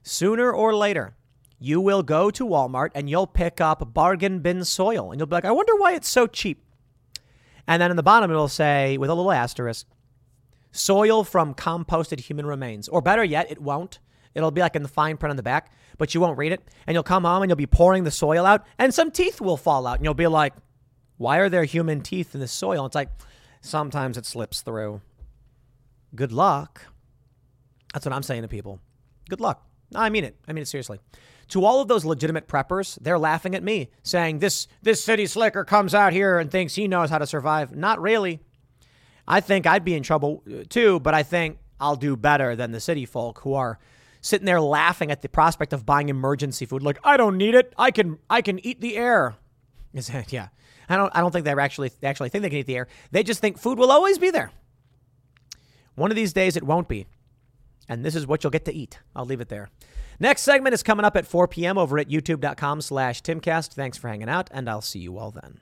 Sooner or later, you will go to Walmart and you'll pick up bargain bin soil and you'll be like, I wonder why it's so cheap. And then in the bottom, it'll say, with a little asterisk, soil from composted human remains. Or better yet, it won't. It'll be like in the fine print on the back, but you won't read it. And you'll come home and you'll be pouring the soil out, and some teeth will fall out. And you'll be like, why are there human teeth in the soil? It's like, Sometimes it slips through. Good luck. That's what I'm saying to people. Good luck. I mean it. I mean it seriously. To all of those legitimate preppers, they're laughing at me, saying this this city slicker comes out here and thinks he knows how to survive. Not really. I think I'd be in trouble uh, too, but I think I'll do better than the city folk who are sitting there laughing at the prospect of buying emergency food. Like, I don't need it. I can I can eat the air. Is that, yeah. I don't I don't think they actually they actually think they can eat the air. They just think food will always be there. One of these days it won't be. And this is what you'll get to eat. I'll leave it there. Next segment is coming up at 4 p.m. over at youtube.com slash timcast. Thanks for hanging out, and I'll see you all then.